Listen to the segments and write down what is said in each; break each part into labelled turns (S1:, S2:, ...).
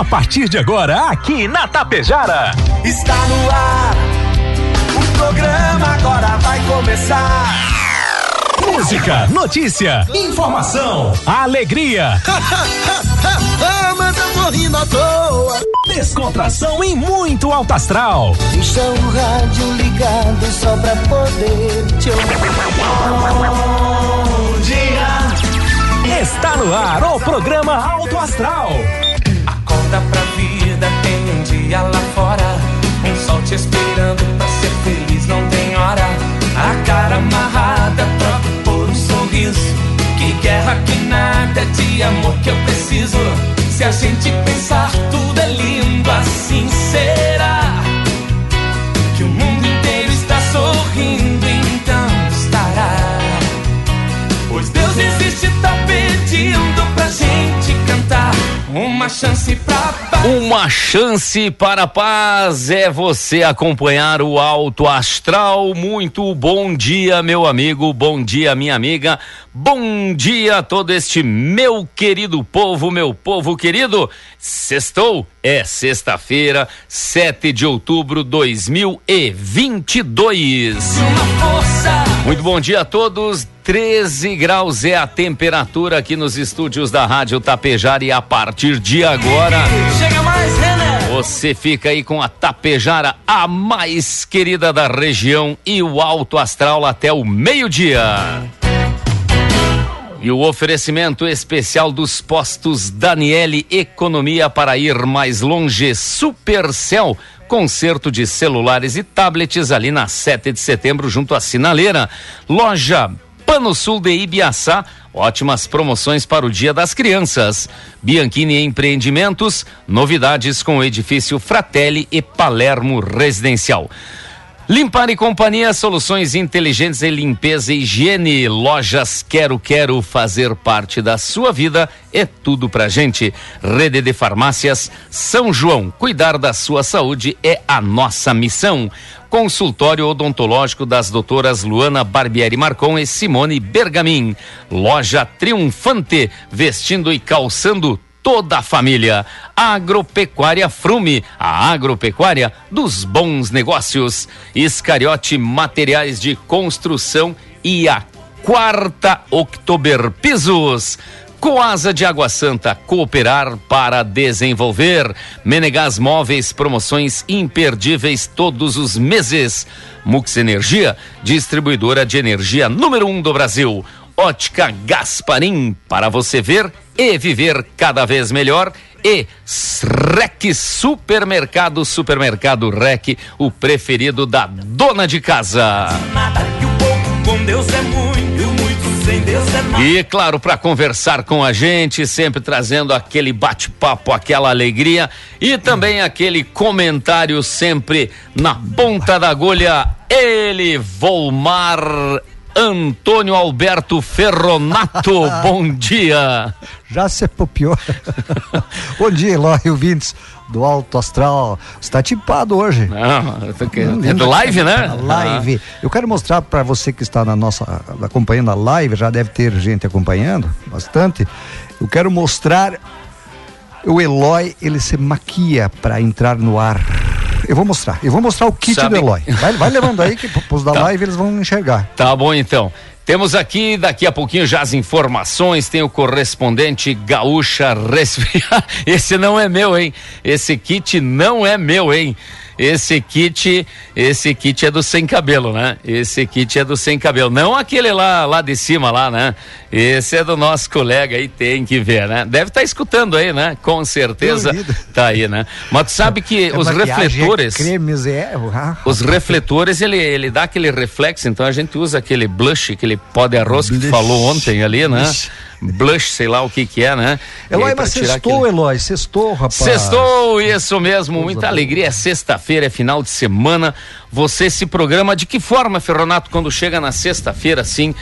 S1: A partir de agora, aqui na Tapejara.
S2: Está no ar. O programa agora vai começar.
S1: Música, notícia, informação, alegria.
S2: mas eu tô rindo à toa.
S1: Descontração e muito alto astral.
S2: Deixa o rádio ligado só pra poder te ouvir. Bom dia.
S1: Está no ar o programa Alto Astral.
S3: Acorda pra vida, tem um dia lá fora. Um sol te esperando pra ser feliz, não tem hora. A cara amarrada, troca por um sorriso. Que guerra, que nada de amor que eu preciso. Se a gente pensar, tudo é lindo, assim será. Que o mundo inteiro está sorrindo, então estará. Pois Deus existe, tá pedindo pra gente. Uma chance pra paz.
S4: Uma chance para a paz é você acompanhar o Alto Astral. Muito bom dia, meu amigo, bom dia, minha amiga. Bom dia a todo este meu querido povo, meu povo querido. Sextou, é sexta-feira, 7 de outubro de 2022.
S3: Uma força.
S4: Muito bom dia a todos. 13 graus é a temperatura aqui nos estúdios da Rádio Tapejara e a partir de agora
S3: Chega mais, René.
S4: você fica aí com a Tapejara, a mais querida da região e o Alto Astral até o meio-dia. E o oferecimento especial dos postos Daniele Economia para ir mais longe, Supercell, conserto de celulares e tablets ali na 7 de setembro junto à Sinaleira. Loja Pano Sul de Ibiaçá, ótimas promoções para o Dia das Crianças. Bianchini Empreendimentos, novidades com o edifício Fratelli e Palermo Residencial. Limpar e Companhia, soluções inteligentes em limpeza e higiene. Lojas Quero Quero fazer parte da sua vida é tudo pra gente. Rede de Farmácias São João, cuidar da sua saúde é a nossa missão. Consultório odontológico das doutoras Luana Barbieri Marcon e Simone Bergamin. Loja Triunfante, vestindo e calçando toda a família. Agropecuária Frume, a agropecuária dos bons negócios. Escariote Materiais de Construção e a quarta Oktober Pisos. Coasa de Água Santa, cooperar para desenvolver. Menegas Móveis, promoções imperdíveis todos os meses. Mux Energia, distribuidora de energia número um do Brasil. Ótica Gasparim, para você ver e viver cada vez melhor. E Rec Supermercado, Supermercado Rec, o preferido da dona de casa.
S3: Nada que o pouco com Deus é muito,
S4: E claro, para conversar com a gente, sempre trazendo aquele bate-papo, aquela alegria e também aquele comentário sempre na ponta da agulha. Ele, Volmar Antônio Alberto Ferronato. Bom dia.
S5: Já se apropriou. Bom dia, Eloy, ouvintes do Alto Astral. Está tipado hoje.
S4: Não, é do live, né?
S5: Live. Eu quero mostrar para você que está na nossa acompanhando a live, já deve ter gente acompanhando bastante. Eu quero mostrar o Eloy, ele se maquia para entrar no ar. Eu vou mostrar. Eu vou mostrar o kit
S4: Sabe-
S5: do Eloy. Vai, vai levando aí que pros da
S4: Tá.
S5: live eles vão enxergar.
S4: Tá bom então. Temos aqui, daqui a pouquinho, já as informações. Tem o correspondente Gaúcha Resfriar. Esse não é meu, hein? Esse kit não é meu, hein? Esse kit, esse kit é do sem cabelo, né? Esse kit é do sem cabelo, não aquele lá, lá de cima lá, né? Esse é do nosso colega aí, tem que ver, né? Deve estar escutando aí, né? Com certeza tá aí, né? Mas tu sabe que
S5: É
S4: os
S5: maquiagem,
S4: refletores,
S5: É cremes, é. ah,
S4: os refletores, ele, ele dá aquele reflexo, então a gente usa aquele blush, aquele pó de arroz que tu
S5: Blush.
S4: falou ontem ali, né?
S5: Blush.
S4: Blush, sei lá o que que é, né?
S5: Eloy,
S4: aí,
S5: mas sextou,
S4: aquele-
S5: Eloy, sextou, rapaz.
S4: Sextou, isso mesmo, muita
S5: boa.
S4: alegria. É sexta-feira, é final de semana. Você se programa de que forma, Ferronato, quando chega na sexta-feira, assim?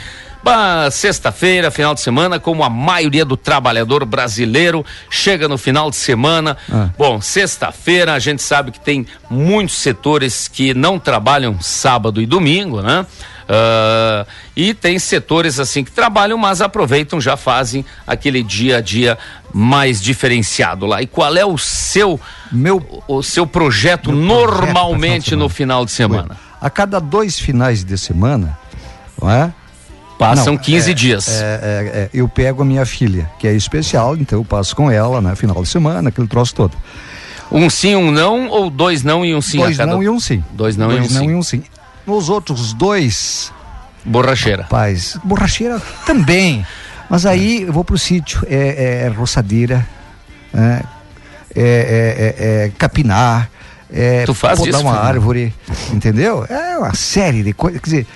S4: Sexta-feira, final de semana, como a maioria do trabalhador brasileiro chega no final de semana.
S5: Ah.
S4: Bom, sexta-feira a gente sabe que tem muitos setores que não trabalham sábado e domingo, né? Uh, e tem setores assim que trabalham, mas aproveitam, já fazem aquele dia a dia mais diferenciado lá. E qual é o seu meu o seu projeto normalmente no final de semana?
S5: A cada dois finais de semana, não é?
S4: Passam não, 15 é, dias.
S5: É, é, é, eu pego a minha filha, que é especial, então eu passo com ela, né? Final de semana, aquele troço todo.
S4: Um sim, um não, ou dois não e um sim?
S5: Dois cada... não e um sim.
S4: Dois não, dois e, um não sim. e um sim.
S5: Nos outros dois.
S4: Borracheira.
S5: Rapaz, borracheira também. Mas aí eu vou pro sítio, é, é roçadeira, é, é, é, capinar, é
S4: tu faz podar
S5: isso, uma filho? árvore, entendeu? É uma série de coisas. Quer dizer,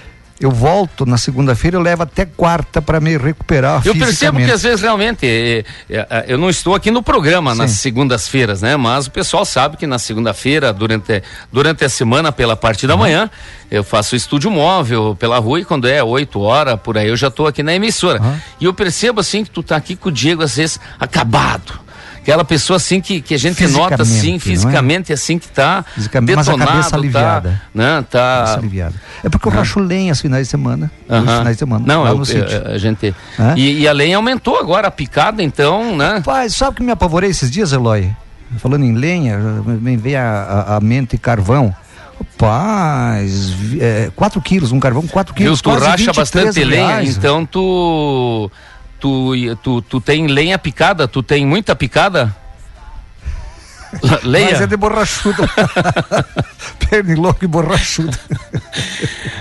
S5: eu volto na segunda-feira, eu levo até quarta para me recuperar.
S4: Eu percebo que às vezes realmente é, é, é, eu não estou aqui no programa Sim. nas segundas-feiras, né? Mas o pessoal sabe que na segunda-feira, durante, durante a semana, pela parte da uhum. manhã, eu faço estúdio móvel pela rua e quando é 8 horas por aí eu já estou aqui na emissora. Uhum. E eu percebo assim que tu tá aqui com o Diego às vezes acabado aquela pessoa assim que, que a gente nota assim, fisicamente é? assim que tá
S5: fisicamente, detonado, mas a cabeça tá, aliviada.
S4: Tá, né, tá...
S5: aliviada. É porque eu uhum. racho lenha aos finais de semana.
S4: Uhum. finais de semana. Não, eu, eu, a gente. E, e, a lenha aumentou agora, a picada, então, né?
S5: Rapaz, sabe o que me apavorei esses dias, Eloy? Falando em lenha, me veio a, a, a mente carvão. Rapaz, 4 é, quilos, um carvão, 4 quilos.
S4: Viu, tu racha bastante lenha, então tu Tu, tu, tu tem lenha picada? Tu tem muita picada?
S5: Leia. Mas é de borrachudo. Pernilongo e borrachudo.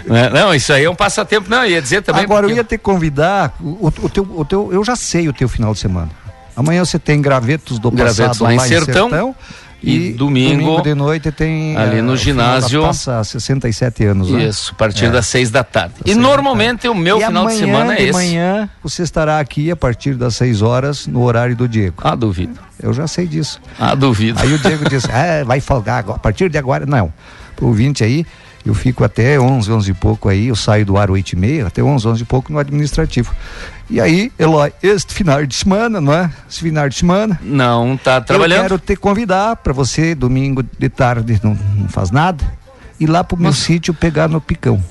S4: Não, não, isso aí é um passatempo. Não, ia dizer também.
S5: Agora, porque... eu ia te convidar. O, o, teu, o teu, eu já sei o teu final de semana. Amanhã você tem gravetos do
S4: gravetos passado lá, lá em Sertão. Sertão e, e domingo,
S5: domingo, de noite tem
S4: ali no ginásio
S5: passa 67 anos
S4: né? isso a partir é. das seis da tarde. E normalmente o meu e final de semana é
S5: de
S4: esse.
S5: amanhã você estará aqui a partir das 6 horas no horário do Diego.
S4: Ah duvido.
S5: Eu já sei disso.
S4: Ah duvido.
S5: Aí o Diego disse ah, vai folgar agora. a partir de agora. Não. O 20 aí eu fico até 11, 11 e pouco aí, eu saio do ar 8 e meia, até 11, 11 e pouco no administrativo. E aí, Eloy, este final de semana, não é? Esse final de semana.
S4: Não, tá trabalhando. Eu
S5: quero te convidar para você, domingo de tarde, não, não faz nada, ir lá pro meu sítio pegar no picão.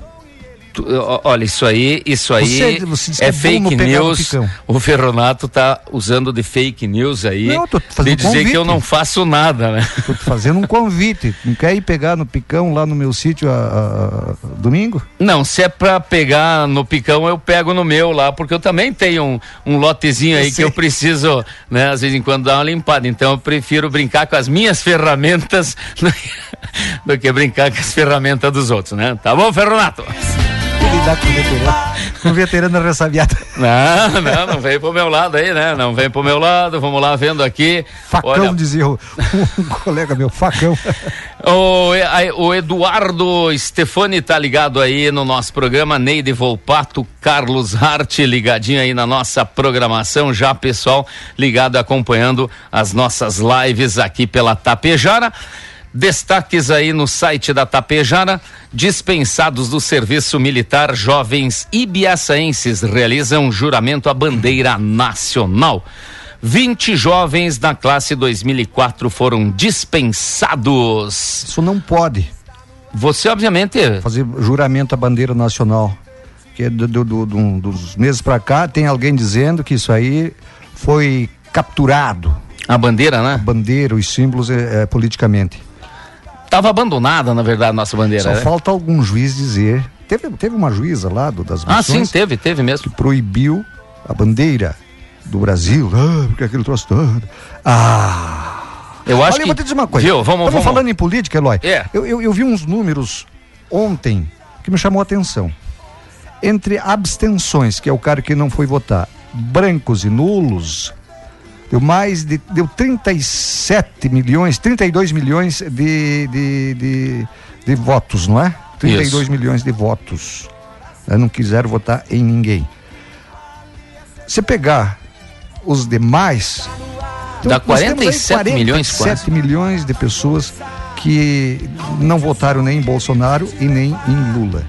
S4: Olha, isso aí, isso aí você, você é, fake news. O Ferronato tá usando de fake news aí. Não, de dizer convite. que eu não faço nada, né?
S5: Tô fazendo um convite. Não quer ir pegar no picão lá no meu sítio a, a, domingo?
S4: Não, se é pra pegar no picão, eu pego no meu lá, porque eu também tenho um, um lotezinho aí eu que eu preciso, né, às vezes em quando dar uma limpada. Então eu prefiro brincar com as minhas ferramentas do que brincar com as ferramentas dos outros, né? Tá bom, Ferronato?
S5: Lidar com veterano. o veterano ressabiado.
S4: Não, não, não vem pro meu lado aí, né? Não vem pro meu lado, vamos lá vendo aqui.
S5: Facão, Olha... dizia o, um colega meu, facão.
S4: O, o Eduardo Stefani tá ligado aí no nosso programa, Neide Volpato, Carlos Hart ligadinho aí na nossa programação, já pessoal ligado acompanhando as nossas lives aqui pela Tapejara. Destaques aí no site da Tapejara. Dispensados do serviço militar, jovens ibiaçaenses realizam juramento à bandeira nacional. 20 jovens da classe 2004 foram dispensados.
S5: Isso não pode.
S4: Você, obviamente.
S5: Fazer juramento à bandeira nacional. Que do, do, do, do dos meses para cá tem alguém dizendo que isso aí foi capturado.
S4: A bandeira, né? A
S5: bandeira, os símbolos é, é politicamente.
S4: Estava abandonada, na verdade, nossa bandeira.
S5: Só né? falta algum juiz dizer. Teve, teve uma juíza lá do, das
S4: missões. Ah, sim, teve, teve mesmo.
S5: Que proibiu a bandeira do Brasil. Ah, porque aquele troço todo. Ah.
S4: Eu acho Olha, que.
S5: Eu vou te dizer uma coisa.
S4: Viu? Vamos,
S5: Estamos falando em política, Eloy.
S4: É.
S5: Eu, eu, eu vi uns números ontem que me chamou a atenção. Entre abstenções, que é o cara que não foi votar, brancos e nulos, Deu mais de. Deu 37 milhões, 32 milhões de, de, de, de votos, não é? 32 Isso. milhões de votos. Não quiseram votar em ninguém. Se pegar os demais.
S4: Então, Dá 47 47 milhões
S5: quase. milhões de pessoas que não votaram nem em Bolsonaro e nem em Lula.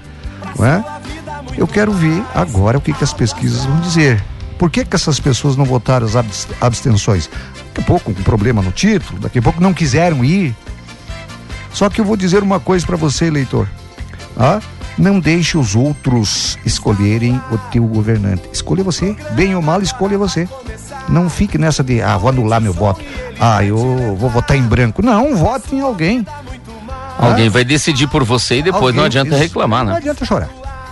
S5: Não é? Eu quero ver agora o que, que as pesquisas vão dizer. Por que, que essas pessoas não votaram as abstenções? Daqui a pouco com problema no título, daqui a pouco não quiseram ir. Só que eu vou dizer uma coisa para você, eleitor. Ah, Não deixe os outros escolherem o teu governante. Escolha você. Bem ou mal, escolha você. Não fique nessa de, ah, vou anular meu voto. Ah, eu vou votar em branco. Não, vote em alguém.
S4: Alguém vai decidir por você e depois
S5: Alguém-
S4: não adianta reclamar,
S5: Não
S4: né?
S5: adianta chorar.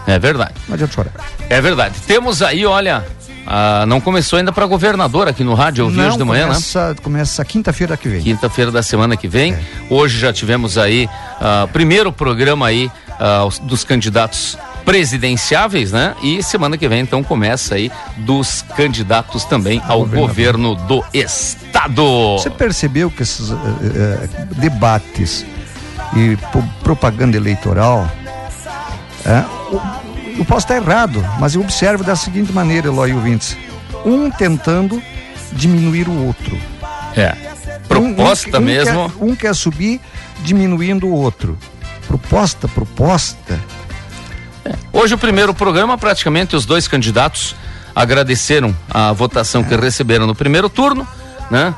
S4: É verdade.
S5: Não adianta chorar.
S4: É verdade. Temos aí, olha, ah, não começou ainda para governador aqui no rádio, eu vi
S5: Não,
S4: hoje de manhã, né?
S5: começa, Começa quinta-feira que vem.
S4: Quinta-feira da semana que vem. Hoje já tivemos aí ah, primeiro programa aí ah, os- dos candidatos presidenciáveis, né? E semana que vem então começa aí dos candidatos também ao governo do estado.
S5: Você percebeu que esses eh, eh, debates e propaganda eleitoral, é, o- eu posso estar errado, mas eu observo da seguinte maneira, Eloy ouvintes, um tentando diminuir o outro.
S4: É.
S5: Um-
S4: Proposta
S5: um, um
S4: mesmo.
S5: Quer, um quer subir diminuindo o outro. Proposta, proposta.
S4: Hoje o primeiro programa, praticamente os dois candidatos agradeceram a votação que receberam no primeiro turno, né?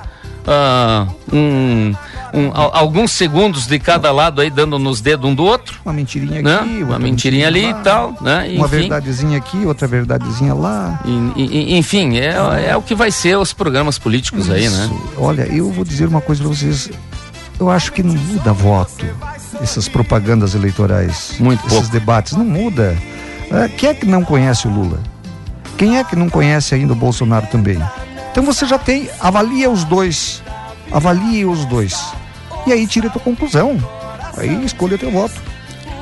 S4: Ah, um, um, al- alguns segundos de cada lado aí dando nos dedos um do outro,
S5: Uma mentirinha aqui,
S4: né?
S5: outra
S4: Uma mentirinha ali e
S5: lá,
S4: tal, né?
S5: Uma
S4: Enfim,
S5: verdadezinha aqui, outra verdadezinha lá.
S4: e- e- enfim, é, é o que vai ser os programas políticos aí, né?
S5: Isso. Olha, eu vou dizer uma coisa pra vocês. Eu acho que não muda voto. Essas propagandas eleitorais.
S4: Muito
S5: Esses
S4: pouco.
S5: debates. Não muda. É, quem é que não conhece o Lula? Quem é que não conhece ainda o Bolsonaro também? Então você já tem. Avalia os dois. Avalie os dois. E aí tira a tua conclusão. Aí escolha teu voto.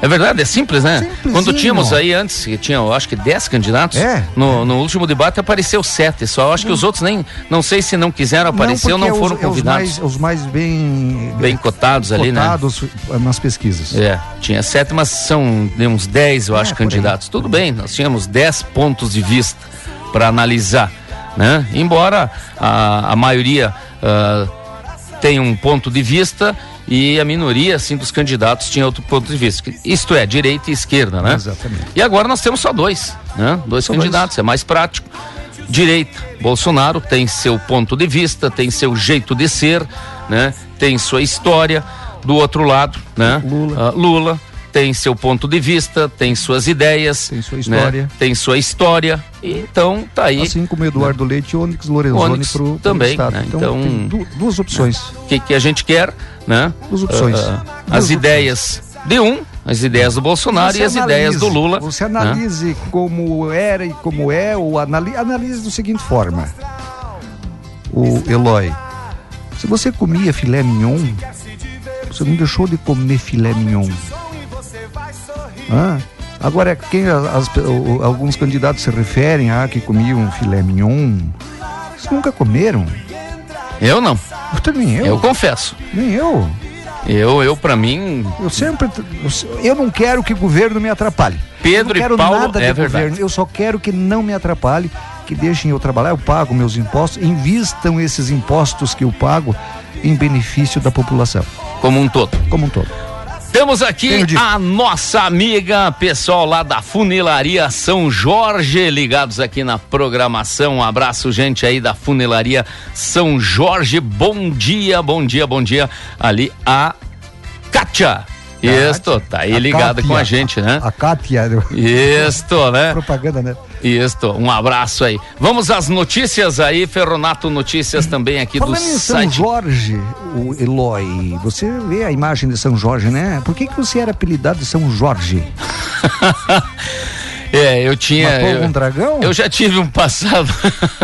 S4: É verdade, é simples, né?
S5: Simplesinho.
S4: Quando tínhamos aí antes, que tinha, eu acho que 10 candidatos,
S5: É.
S4: no, no último debate apareceu sete só. Eu acho que os outros nem, não sei se não quiseram aparecer ou não
S5: é
S4: foram
S5: os, é os
S4: convidados.
S5: mais, os mais bem.
S4: Bem cotados ali, né?
S5: cotados nas pesquisas.
S4: É, tinha sete, mas são de uns 10, eu acho,
S5: É,
S4: candidatos. Tudo bem, nós tínhamos 10 pontos de vista para analisar, né? Embora a, a maioria ah, tenha um ponto de vista e a minoria, assim, dos candidatos tinha outro ponto de vista. Isto é, direita e esquerda, né?
S5: Exatamente.
S4: E agora nós temos só dois, né? Dois
S5: Só
S4: candidatos, é mais prático. Direita, Bolsonaro tem seu ponto de vista, tem seu jeito de ser, né? Tem sua história. Do outro lado, né?
S5: Lula.
S4: Ah, Lula tem seu ponto de vista, tem suas ideias,
S5: Tem sua
S4: né?
S5: história.
S4: tem sua história. E então tá aí.
S5: Assim como Eduardo Leite e Onyx Lorenzoni
S4: Onyx
S5: pro, pro
S4: também,
S5: estado.
S4: né?
S5: Então,
S4: Então-
S5: duas opções.
S4: O que, que a gente quer, né?
S5: Duas opções.
S4: Ah,
S5: Duas
S4: as
S5: opções.
S4: ideias de um, as ideias do Bolsonaro
S5: Você
S4: e as ideias do
S5: analise,
S4: Lula.
S5: Você
S4: né?
S5: analise como era e como é, ou analise, analise da seguinte forma. O Eloy, se você comia filé mignon, você não deixou de comer filé mignon. Hã? Agora, quem as- o- alguns candidatos se referem a que comiam filé mignon, eles nunca comeram.
S4: Eu não,
S5: Eu também eu.
S4: eu confesso.
S5: Nem eu.
S4: Eu, eu para mim,
S5: Eu sempre. Eu não quero que o governo me atrapalhe.
S4: Pedro
S5: eu
S4: e
S5: não quero
S4: Paulo,
S5: nada
S4: é
S5: de
S4: verdade.
S5: governo. Eu só quero que não me atrapalhe, que deixem eu trabalhar. Eu pago meus impostos, invistam esses impostos que eu pago em benefício da população,
S4: como um todo.
S5: como um todo.
S4: Temos aqui
S5: dito.
S4: a nossa amiga, pessoal lá da Funilaria São Jorge, ligados aqui na programação. Um abraço, gente aí da Funilaria São Jorge. Bom dia, bom dia, bom dia. Ali a Kátia. Isto, tá aí
S5: A
S4: ligada com a gente, né?
S5: A Kátia,
S4: Isto, né?
S5: propaganda, né?
S4: Isto, um abraço aí. Vamos às notícias aí, Ferronato Notícias também aqui
S5: Falando
S4: do
S5: em São
S4: site.
S5: Jorge, o Eloy, você vê a imagem de São Jorge, né? Por que, que você era apelidado de São Jorge?
S4: É, eu tinha.
S5: Matou
S4: eu-
S5: um dragão?
S4: Eu já tive um passado.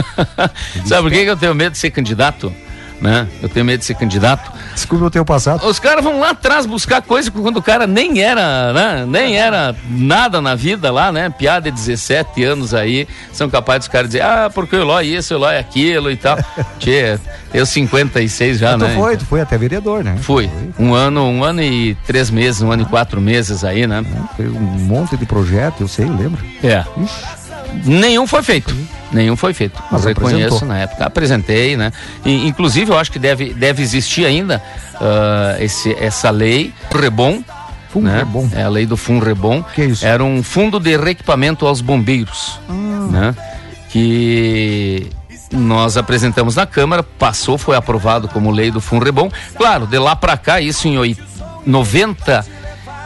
S4: Sabe por que que eu tenho medo de ser candidato? Né? Eu tenho medo de ser candidato.
S5: Desculpe o teu passado.
S4: Os caras vão lá atrás buscar coisa quando o cara nem era, né? Nem era nada na vida lá, né? Piada de 17 anos aí, são capazes dos caras dizer, ah, porque o Eloy isso, o Eloy aquilo e tal. Tchê, eu 56 já,
S5: tu
S4: né?
S5: foi, tu foi até vereador, né?
S4: Fui. Um ano, um ano e três meses, um ano e quatro meses aí, né?
S5: Fez um monte de projeto, eu sei, lembro.
S4: É.
S5: Ixi,
S4: Nenhum foi feito. Nenhum foi feito.
S5: Mas
S4: eu reconheço na época. Apresentei, né? E, inclusive, eu acho que deve, deve existir ainda ah, esse, essa lei, Rebom. né?
S5: Funrebom.
S4: É a lei do Funrebom.
S5: Que é isso?
S4: Era um fundo de reequipamento aos bombeiros.
S5: Ah.
S4: Né? Que nós apresentamos na Câmara, passou, foi aprovado como lei do Funrebom. Claro, de lá para cá, isso em oit-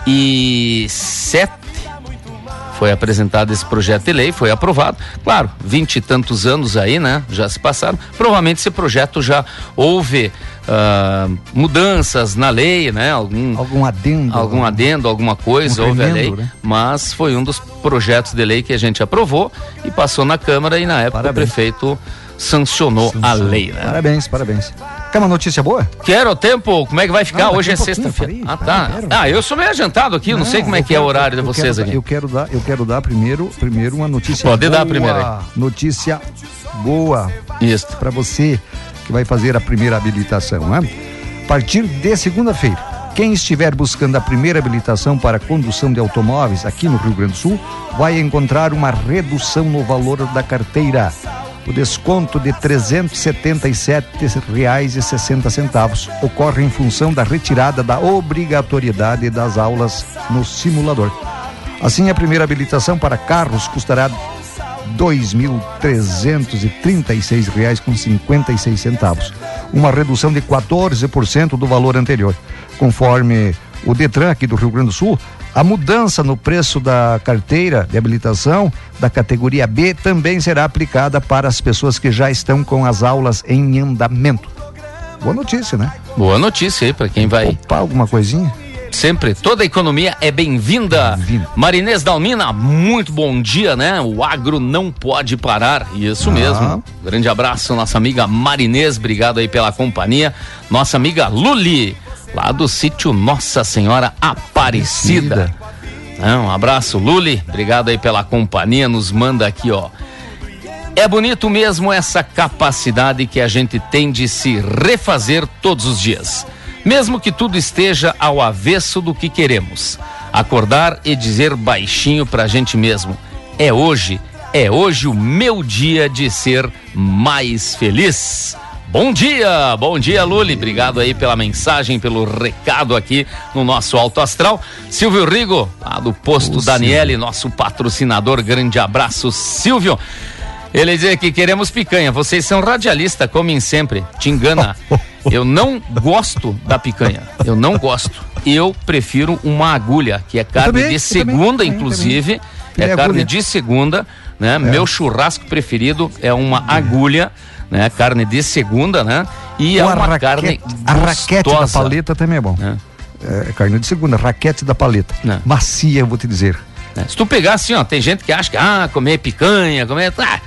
S4: 97, Foi apresentado esse projeto de lei, foi aprovado. Claro, vinte e tantos anos aí, né? Já se passaram. Provavelmente esse projeto já houve uh, mudanças na lei, né? Algum,
S5: algum adendo.
S4: Algum adendo, alguma coisa, um houve a lei. Né? Mas foi um dos projetos de lei que a gente aprovou e passou na Câmara e na época Parabéns. o prefeito sancionou, sancionou. a lei, né?
S5: Parabéns, parabéns. Quer uma notícia boa?
S4: Quero o tempo, como é que vai ficar? Não, Hoje é sexta-feira. Ah, tá. Ah, eu sou meio adiantado aqui, não, não sei como é que quero, é o horário de vocês
S5: aqui.
S4: Eu
S5: quero dar, eu quero dar primeiro, primeiro uma notícia
S4: Pode
S5: boa.
S4: dar primeiro aí.
S5: Notícia boa.
S4: Isso.
S5: Para você que vai fazer a primeira habilitação, né? A partir de segunda-feira, quem estiver buscando a primeira habilitação para condução de automóveis aqui no Rio Grande do Sul vai encontrar uma redução no valor da carteira o desconto de R$ 377,60 ocorre em função da retirada da obrigatoriedade das aulas no simulador. Assim, a primeira habilitação para carros custará R$ 2.336,56, uma redução de 14% do valor anterior. Conforme o Detran aqui do Rio Grande do Sul, a mudança no preço da carteira de habilitação da categoria B também será aplicada para as pessoas que já estão com as aulas em andamento. Boa notícia, né?
S4: Boa notícia aí para quem vai.
S5: Opa, alguma coisinha?
S4: Sempre, toda a economia é bem-vinda. Bem Marinês Dalmina, muito bom dia, né? O agro não pode parar. Isso ah. mesmo. Grande abraço, nossa amiga Marinês, obrigado aí pela companhia. Nossa amiga Luli lá do sítio Nossa Senhora Aparecida. um abraço, Luli. Obrigado aí pela companhia. Nos manda aqui, ó. É bonito mesmo essa capacidade que a gente tem de se refazer todos os dias. Mesmo que tudo esteja ao avesso do que queremos. Acordar e dizer baixinho pra gente mesmo: é hoje, é hoje o meu dia de ser mais feliz. Bom dia, bom dia, Luli. Obrigado aí pela mensagem, pelo recado aqui no nosso Alto Astral. Silvio Rigo, lá do posto Ô, Daniele, nosso patrocinador. Grande abraço, Silvio. Ele diz que queremos picanha. Vocês são radialista, comem sempre. Te engana. Eu não gosto da picanha. Eu não gosto. Eu prefiro uma agulha, que é carne também, de segunda, também, inclusive. Também. É, é carne de segunda, né? É. Meu churrasco preferido é uma agulha né? Carne de segunda, né? E é uma raquete, carne
S5: A raquete da paleta também é bom. É. é carne de segunda, raquete da paleta. É. Macia, eu vou te dizer.
S4: É. Se tu pegar assim, ó, tem gente que acha que, ah, comer picanha, comer... Ah,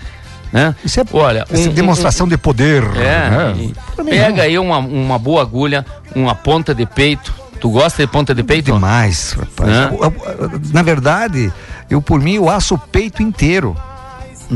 S4: né?
S5: Isso é, Olha, um, demonstração um, um, de poder.
S4: É, né? pega aí uma, uma boa agulha, uma ponta de peito. Tu gosta de ponta de peito?
S5: Demais, rapaz. Na verdade, eu por mim eu aço o peito inteiro.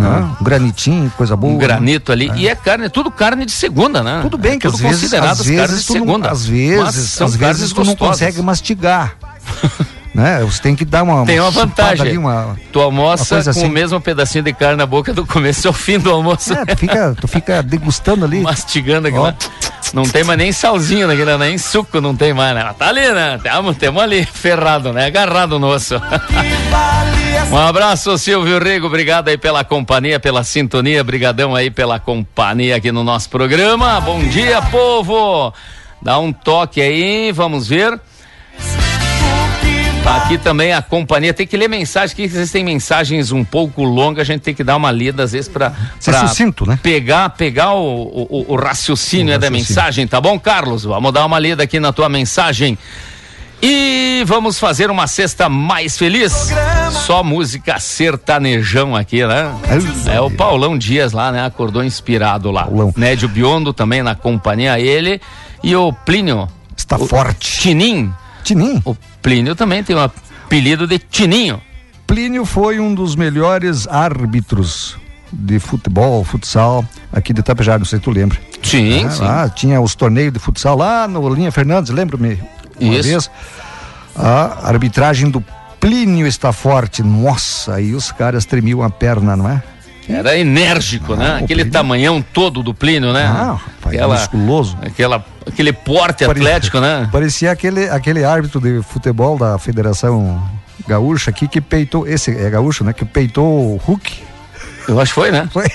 S5: Né? Um granitinho, coisa boa. Um
S4: granito ali. É. E é carne, tudo carne de segunda, né?
S5: Tudo bem, é que
S4: tudo às vezes,
S5: às vezes, de segunda. às vezes, às vezes tu não consegue mastigar. né? Você tem que dar uma.
S4: Tem uma vantagem. Ali, uma, tu almoça com assim. o mesmo pedacinho de carne na boca do começo ao fim do almoço.
S5: É, tu fica, tu fica degustando ali.
S4: Mastigando aquilo. Não tem mais nem salzinho naquele, nem suco não tem mais, né? Tá ali, né? Temos, temos ali ferrado, né? Agarrado no osso. um abraço, Silvio Rigo. Obrigado aí pela companhia, pela sintonia. Brigadão aí pela companhia aqui no nosso programa. Bom dia, povo! Dá um toque aí, vamos ver. Aqui também a companhia tem que ler mensagem, que existem mensagens um pouco longas, a gente tem que dar uma lida às vezes para
S5: sucinto, né?
S4: Pegar, pegar o, o, o raciocínio, o raciocínio. da mensagem, tá bom, Carlos? Vamos dar uma lida aqui na tua mensagem. E vamos fazer uma cesta mais feliz. Só música sertanejão aqui, né? É o Paulão Dias lá, né? Acordou inspirado lá. Paulão. Nédio Biondo também na companhia ele e o Plínio.
S5: Está forte.
S4: Tinim.
S5: Tinim.
S4: O Plínio também tem um apelido de Tininho.
S5: Plínio foi um dos melhores árbitros de futebol, futsal, aqui de Itapejara, não sei se tu lembra.
S4: Sim, ah, sim.
S5: Lá, tinha os torneios de futsal lá no Linha Fernandes, lembro-me uma Isso. vez. A arbitragem do Plínio está forte. Nossa, aí os caras tremiam a perna, não é?
S4: Era enérgico, né? ah, né? Aquele Plínio... tamanhão todo do Plínio, né?
S5: Ah, rapaz, aquela, musculoso.
S4: Aquela, aquele porte atlético, né?
S5: Parecia aquele, aquele árbitro de futebol da Federação Gaúcha aqui que peitou, esse é gaúcho, né? Que peitou o Hulk.
S4: Eu acho que foi, né?
S5: Foi.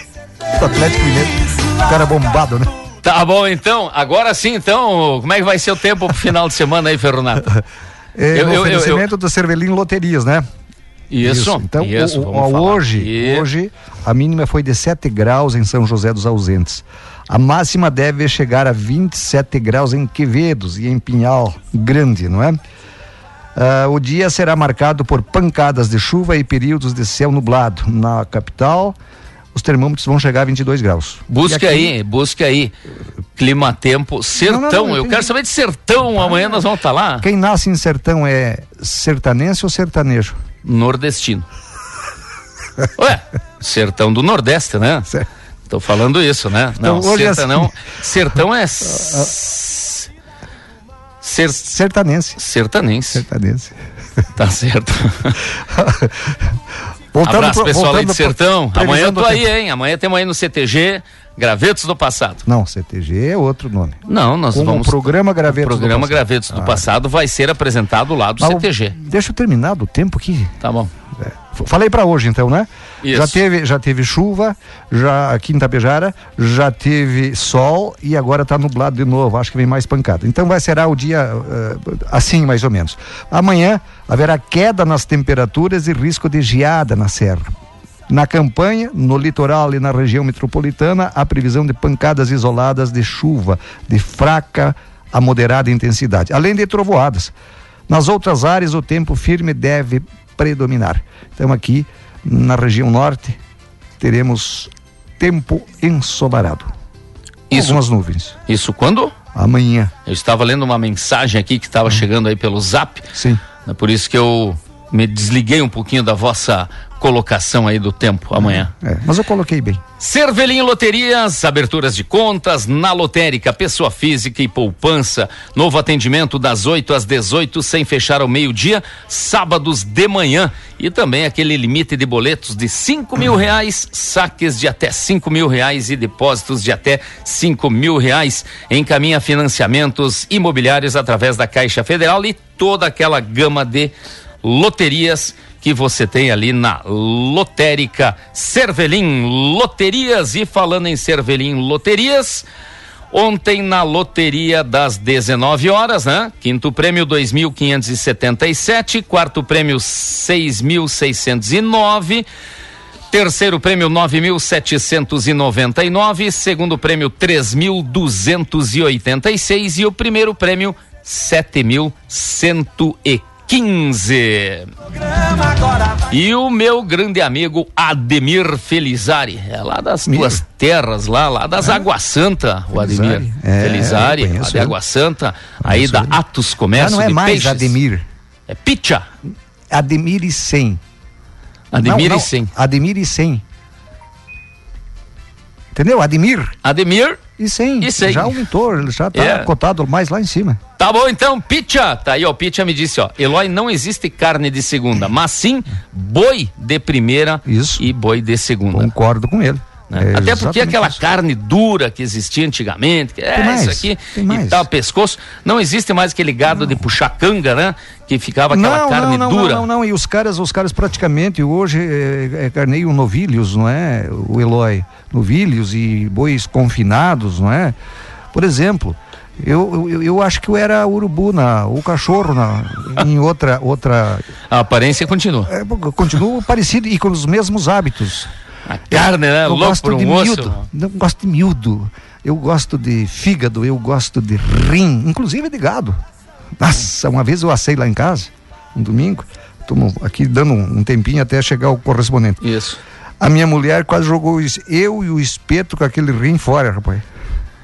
S5: Do Atlético Mineiro. O cara bombado, né?
S4: Tá bom, então. Agora sim, então, como é que vai ser o tempo pro final de semana aí, Ferronato?
S5: É, eu, no eu, oferecimento eu, eu... do Cervelim Loterias, né?
S4: Isso,
S5: Então,
S4: isso,
S5: o- o- hoje,
S4: E-
S5: hoje, a mínima foi de 7 graus em São José dos Ausentes. A máxima deve chegar a 27 graus em Quevedos e em Pinhal Grande, não é? Ah, o dia será marcado por pancadas de chuva e períodos de céu nublado. Na capital, os termômetros vão chegar a 22 graus.
S4: Busque
S5: aqui-
S4: aí, busque aí. Clima Tempo, Sertão.
S5: Não, não, não,
S4: eu quero saber de Sertão. Amanhã nós vamos estar lá.
S5: Quem nasce em sertão é sertanense ou sertanejo?
S4: Nordestino. Ué, Sertão do Nordeste, né? Tô falando isso, né?
S5: Então,
S4: não,
S5: é
S4: sertão,
S5: assim.
S4: sertão é ser,
S5: Sertanense.
S4: sertanense.
S5: Sertanense.
S4: Tá certo.
S5: Voltando
S4: Abraço
S5: pro-
S4: pessoal aí
S5: voltando
S4: de
S5: pro-
S4: Sertão. Amanhã eu
S5: do
S4: tô aí, hein? Amanhã temos aí no CTG Gravetos do Passado.
S5: Não, CTG é outro nome.
S4: Não, nós
S5: Com
S4: vamos.
S5: o programa Gravetos
S4: o programa
S5: do Passado.
S4: Gravetos do
S5: Ah.
S4: Passado vai ser apresentado lá do CTG.
S5: Deixa eu terminar do tempo aqui.
S4: Tá bom.
S5: F- Falei pra hoje então, né?
S4: Isso.
S5: Já teve, já teve chuva, já aqui em Tapejara, já teve sol e agora tá nublado de novo. Acho que vem mais pancada. Então vai ser o dia eh, assim mais ou menos. Amanhã haverá queda nas temperaturas e risco de geada na serra. Na campanha, no litoral e na região metropolitana, há previsão de pancadas isoladas de chuva de fraca a moderada intensidade, além de trovoadas. Nas outras áreas, o tempo firme deve predominar. Então, aqui na região norte, teremos tempo ensolarado.
S4: Isso.
S5: Algumas nuvens.
S4: Isso quando?
S5: Amanhã,
S4: Eu estava lendo uma mensagem aqui que estava chegando aí pelo zap.
S5: sim.
S4: É por isso que eu me desliguei um pouquinho da vossa colocação aí do tempo amanhã.
S5: É, mas eu coloquei bem.
S4: Cervelim Loterias, aberturas de contas, na lotérica, pessoa física e poupança. Novo atendimento das 8 às 18, sem fechar ao meio-dia, sábados de manhã. E também aquele limite de boletos de 5 mil reais, saques de até 5 mil reais e depósitos de até 5 mil reais. Encaminha financiamentos imobiliários através da Caixa Federal e toda aquela gama de loterias que você tem ali na lotérica Cervelim Loterias e falando em Cervelim Loterias Ontem na loteria das 19 horas, né? Quinto prêmio 2.577, quarto prêmio 6.609, terceiro prêmio 9.799, segundo prêmio 3.286 e o primeiro prêmio 7.115.
S2: Programa agora vai
S4: E o meu grande amigo Ademir Felizari, é lá das
S5: Mir.
S4: tuas terras, lá, lá das Águas Santa, o
S5: Felizari.
S4: Ademir.
S5: É,
S4: Felizari, lá
S5: conheço
S4: de. Água Santa, aí da. Atos
S5: Já
S4: Comércio
S5: não é mais
S4: Peixes.
S5: Ademir.
S4: É Picha.
S5: Ademir e 100.
S4: Ademir
S5: não,
S4: e
S5: não,
S4: Sem.
S5: Ademir e 100. Entendeu? Ademir
S4: Ademir,
S5: e 100.
S4: E 100.
S5: Já aumentou, ele já tá
S4: É.
S5: cotado mais lá em cima.
S4: tá bom então, Picha. Tá aí, ó, Picha me disse, ó, Eloy, não existe carne de segunda, mas sim boi de primeira
S5: Isso.
S4: e boi de segunda.
S5: Concordo com ele.
S4: Né?
S5: É
S4: Até porque aquela
S5: isso.
S4: carne dura que existia antigamente, que é
S5: Tem mais,
S4: isso aqui e
S5: mais.
S4: tal, pescoço, não existe mais aquele gado de puxar canga, né? Que ficava aquela
S5: não,
S4: carne
S5: não, não,
S4: dura.
S5: Não, não, não, e os caras, os caras praticamente hoje é, é carneio novilhos, não é? O Eloy, novilhos e bois confinados, não é? Por exemplo, eu, eu, eu acho que eu era urubu na, o cachorro na, em outra, outra,
S4: A aparência continua.
S5: é, continuo parecido e com os mesmos hábitos.
S4: A carne, né?
S5: Eu
S4: Louco
S5: gosto
S4: por um
S5: de
S4: osso.
S5: miúdo. Não gosto de miúdo. Eu gosto de fígado, eu gosto de rim, inclusive de gado. Nossa, uma vez eu assei lá em casa, um domingo, tomo aqui dando um, tempinho até chegar o correspondente.
S4: Isso.
S5: A minha mulher quase jogou eu e o espeto com aquele rim fora, rapaz.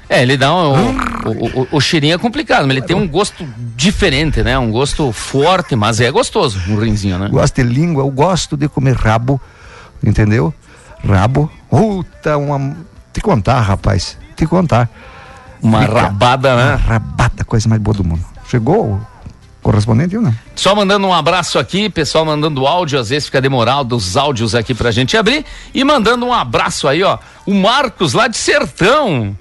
S4: É, ele dá um. O, o, o, o cheirinho é complicado, mas ele tem um gosto diferente, né? Um gosto forte, mas é gostoso, um rinzinho, né?
S5: Gosto de língua, eu gosto de comer rabo, entendeu? Rabo. Puta, uma. Te contar, rapaz. Te contar.
S4: Uma
S5: Fica-
S4: rabada,
S5: Uma
S4: né?
S5: rabada, coisa mais boa do mundo. Chegou o correspondente ou não?
S4: Só mandando um abraço aqui, pessoal mandando áudio, às vezes fica demorado os áudios aqui pra gente abrir. E mandando um abraço aí, ó. O Marcos lá de Sertão.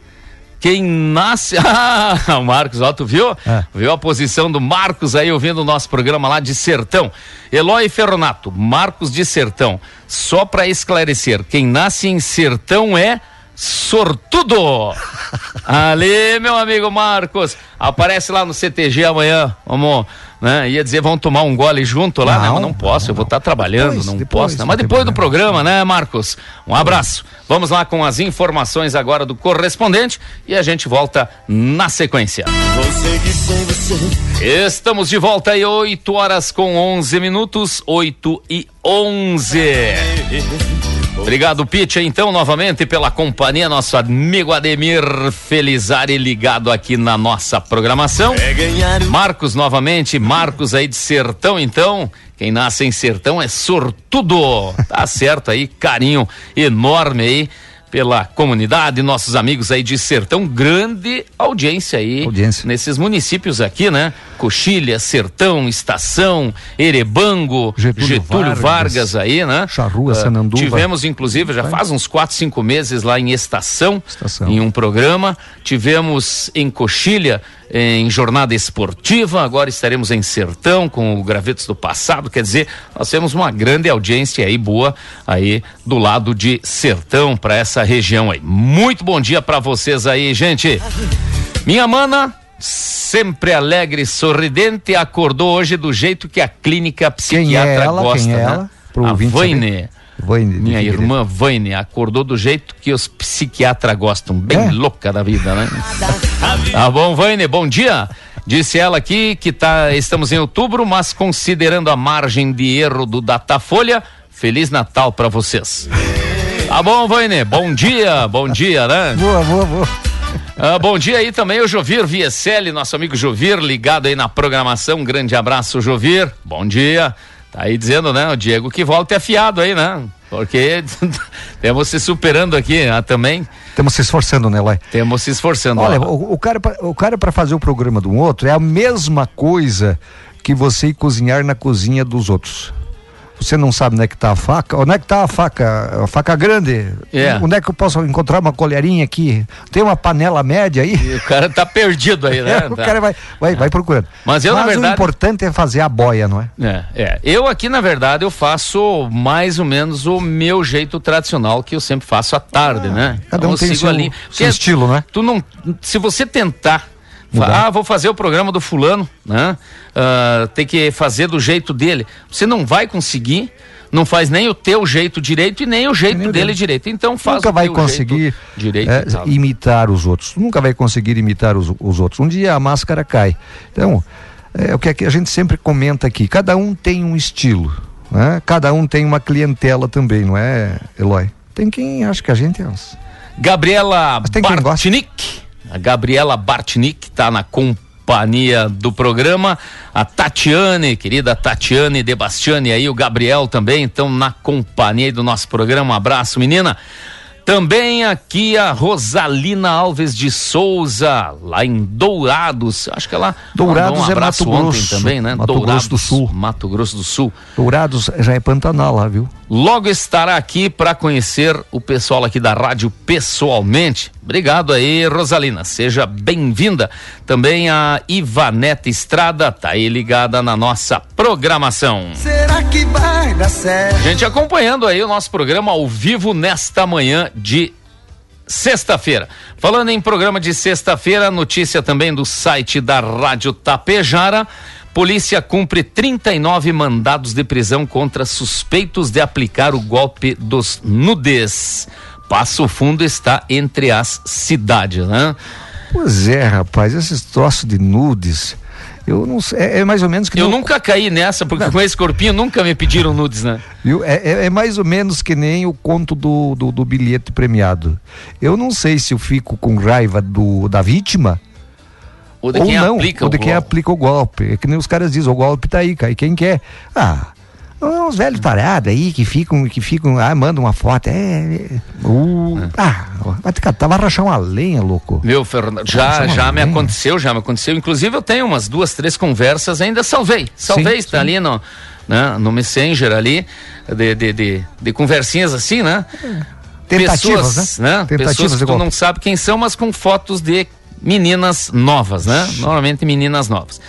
S4: Quem nasce. Ah, Marcos, ó, tu viu?
S5: É.
S4: Viu a posição do Marcos aí ouvindo o nosso programa lá de Sertão. Eloy Ferronato, Marcos de Sertão. Só pra esclarecer, quem nasce em Sertão é sortudo. Ali, meu amigo Marcos, aparece lá no CTG amanhã. Vamos, né? Ia dizer, vamos tomar um gole junto lá,
S5: Não,
S4: né? Mas não posso,
S5: não,
S4: eu vou estar trabalhando,
S5: Depois,
S4: não
S5: depois,
S4: posso. né? Mas depois do programa, né, Marcos? Um abraço. Vamos lá com as informações agora do correspondente e a gente volta na sequência. Estamos de volta aí, 8 horas com 11 minutos, 8 e 11. Obrigado, Pitch, então, novamente pela companhia, nosso amigo Ademir Felizari ligado aqui na nossa programação. Marcos, novamente, Marcos aí de Sertão, então. Quem nasce em Sertão é sortudo. Tá certo aí, carinho enorme aí pela comunidade, nossos amigos aí de Sertão, grande audiência aí
S5: Audiência.
S4: nesses municípios aqui, né? Coxilha, Sertão, Estação, Erebango, Getúlio,
S5: Getúlio
S4: Vargas.
S5: Vargas,
S4: aí, né?
S5: Charrua,
S4: Ah,
S5: Sananduva.
S4: Tivemos, inclusive, já faz uns quatro, cinco meses lá em Estação,
S5: Estação.
S4: em um programa. Tivemos em Coxilha, em jornada esportiva. Agora estaremos em Sertão com o Gravetos do Passado. Quer dizer, nós temos uma grande audiência aí boa aí do lado de Sertão para essa região aí. Muito bom dia para vocês aí, gente. Minha mana, sempre alegre e sorridente, acordou hoje do jeito que a clínica
S5: Quem
S4: psiquiatra
S5: é ela?
S4: gosta,
S5: Quem é
S4: né?
S5: ela? Pro
S4: a. Vaine
S5: de
S4: Minha irmã Vaine acordou do jeito que os psiquiatras gostam, bem
S5: É?
S4: louca da vida, né? tá bom, Vaine, bom dia. Disse ela aqui que tá, estamos em outubro, mas considerando a margem de erro do Datafolha, Feliz Natal para vocês. Tá bom, Vaine, bom dia, bom dia, né?
S5: Boa, boa, boa.
S4: Ah, bom dia aí também o Jovir Vieselli, nosso amigo Jovir, ligado aí na programação. Um grande abraço, Jovir. Bom dia. Tá aí dizendo, né? O Diego que volta é afiado aí, né? Porque temos se superando aqui ah, também.
S5: Estamos se esforçando, né, Lai?
S4: Temos se esforçando.
S5: Olha, o, o cara, pra- o cara para fazer o programa de um outro é a mesma coisa que você ir cozinhar na cozinha dos outros. Você não sabe onde é que tá a faca? Onde é que tá a faca? A faca grande?
S4: É.
S5: Onde é que eu posso encontrar uma colherinha aqui? Tem uma panela média aí?
S4: E o cara tá perdido aí, né?
S5: o
S4: Tá.
S5: cara vai, vai, vai procurando.
S4: Mas eu, na verdade-
S5: o importante é fazer a boia, não é?
S4: É, é. Eu aqui, na verdade, eu faço mais ou menos o meu jeito tradicional que eu sempre faço à tarde, né?
S5: cada um
S4: eu
S5: tem seu-
S4: ali.
S5: seu estilo, né?
S4: Tu não, se você tentar,
S5: Mudar.
S4: ah, vou fazer o programa do fulano, né? Ah, tem que fazer do jeito dele. Você não vai conseguir. Não faz nem o teu jeito direito e nem o jeito
S5: Nem
S4: dele
S5: dele.
S4: direito. Então faz
S5: nunca
S4: o
S5: vai conseguir
S4: jeito direito.
S5: é, imitar os outros. Nunca vai conseguir imitar os, os outros. Um dia a máscara cai. Então, é o que aqui a gente sempre comenta aqui. Cada um tem um estilo. Né? Cada um tem uma clientela também, não é, Eloy? Tem quem acha que a gente é uns.
S4: Gabriela
S5: Mas
S4: A Gabriela Bartnik está na companhia do programa. A Tatiane, querida Tatiane De Bastiani aí, o Gabriel também estão na companhia do nosso programa. Um abraço, menina. Também aqui a Rosalina Alves de Souza, lá em Dourados. Acho que ela
S5: Dourados
S4: um
S5: é
S4: abraço
S5: Mato Grosso,
S4: também, né?
S5: Mato Grosso do Sul.
S4: Mato Grosso do Sul.
S5: Dourados já é Pantanal lá, viu?
S4: Logo estará aqui para conhecer o pessoal aqui da rádio pessoalmente. Obrigado aí, Rosalina. Seja bem-vinda. Também a Ivaneta Estrada tá aí ligada na nossa programação.
S2: Será que vai dar certo?
S4: Gente acompanhando aí o nosso programa ao vivo nesta manhã de sexta-feira. Falando em programa de sexta-feira, notícia também do site da Rádio Tapejara. Polícia cumpre 39 mandados de prisão contra suspeitos de aplicar o golpe dos nudes. Passo Fundo está entre as cidades, né?
S5: Pois é, rapaz, esses troços de nudes, eu não sei, é, é mais ou menos que
S4: Eu nunca caí nessa, porque com esse corpinho nunca me pediram nudes, né?
S5: Viu? É, é- é mais ou menos que nem o conto do, do, do bilhete premiado. Eu não sei se eu fico com raiva do, da vítima
S4: Ou de
S5: ou
S4: quem
S5: não,
S4: aplica
S5: ou de quem
S4: golpe.
S5: aplica o golpe. É que nem os caras dizem, o golpe tá aí, cai quem quer. Ah, uns velhos tarados aí que ficam, que ficam, ah, mandam uma foto, é, é, uh, ah, vai te catar, vai rachar uma lenha, louco.
S4: Meu, Fernando, já, já me aconteceu, já me aconteceu. Inclusive, eu tenho umas duas, três conversas, ainda salvei. Salvei,
S5: Sim,
S4: está
S5: sim.
S4: ali no, né, no Messenger ali, de, de, de, de conversinhas assim, né?
S5: Tentativas,
S4: Pessoas,
S5: né?
S4: né?
S5: Tentativas
S4: Pessoas que tu
S5: golpe.
S4: não sabe quem são, mas com fotos de meninas novas, né? Normalmente meninas novas.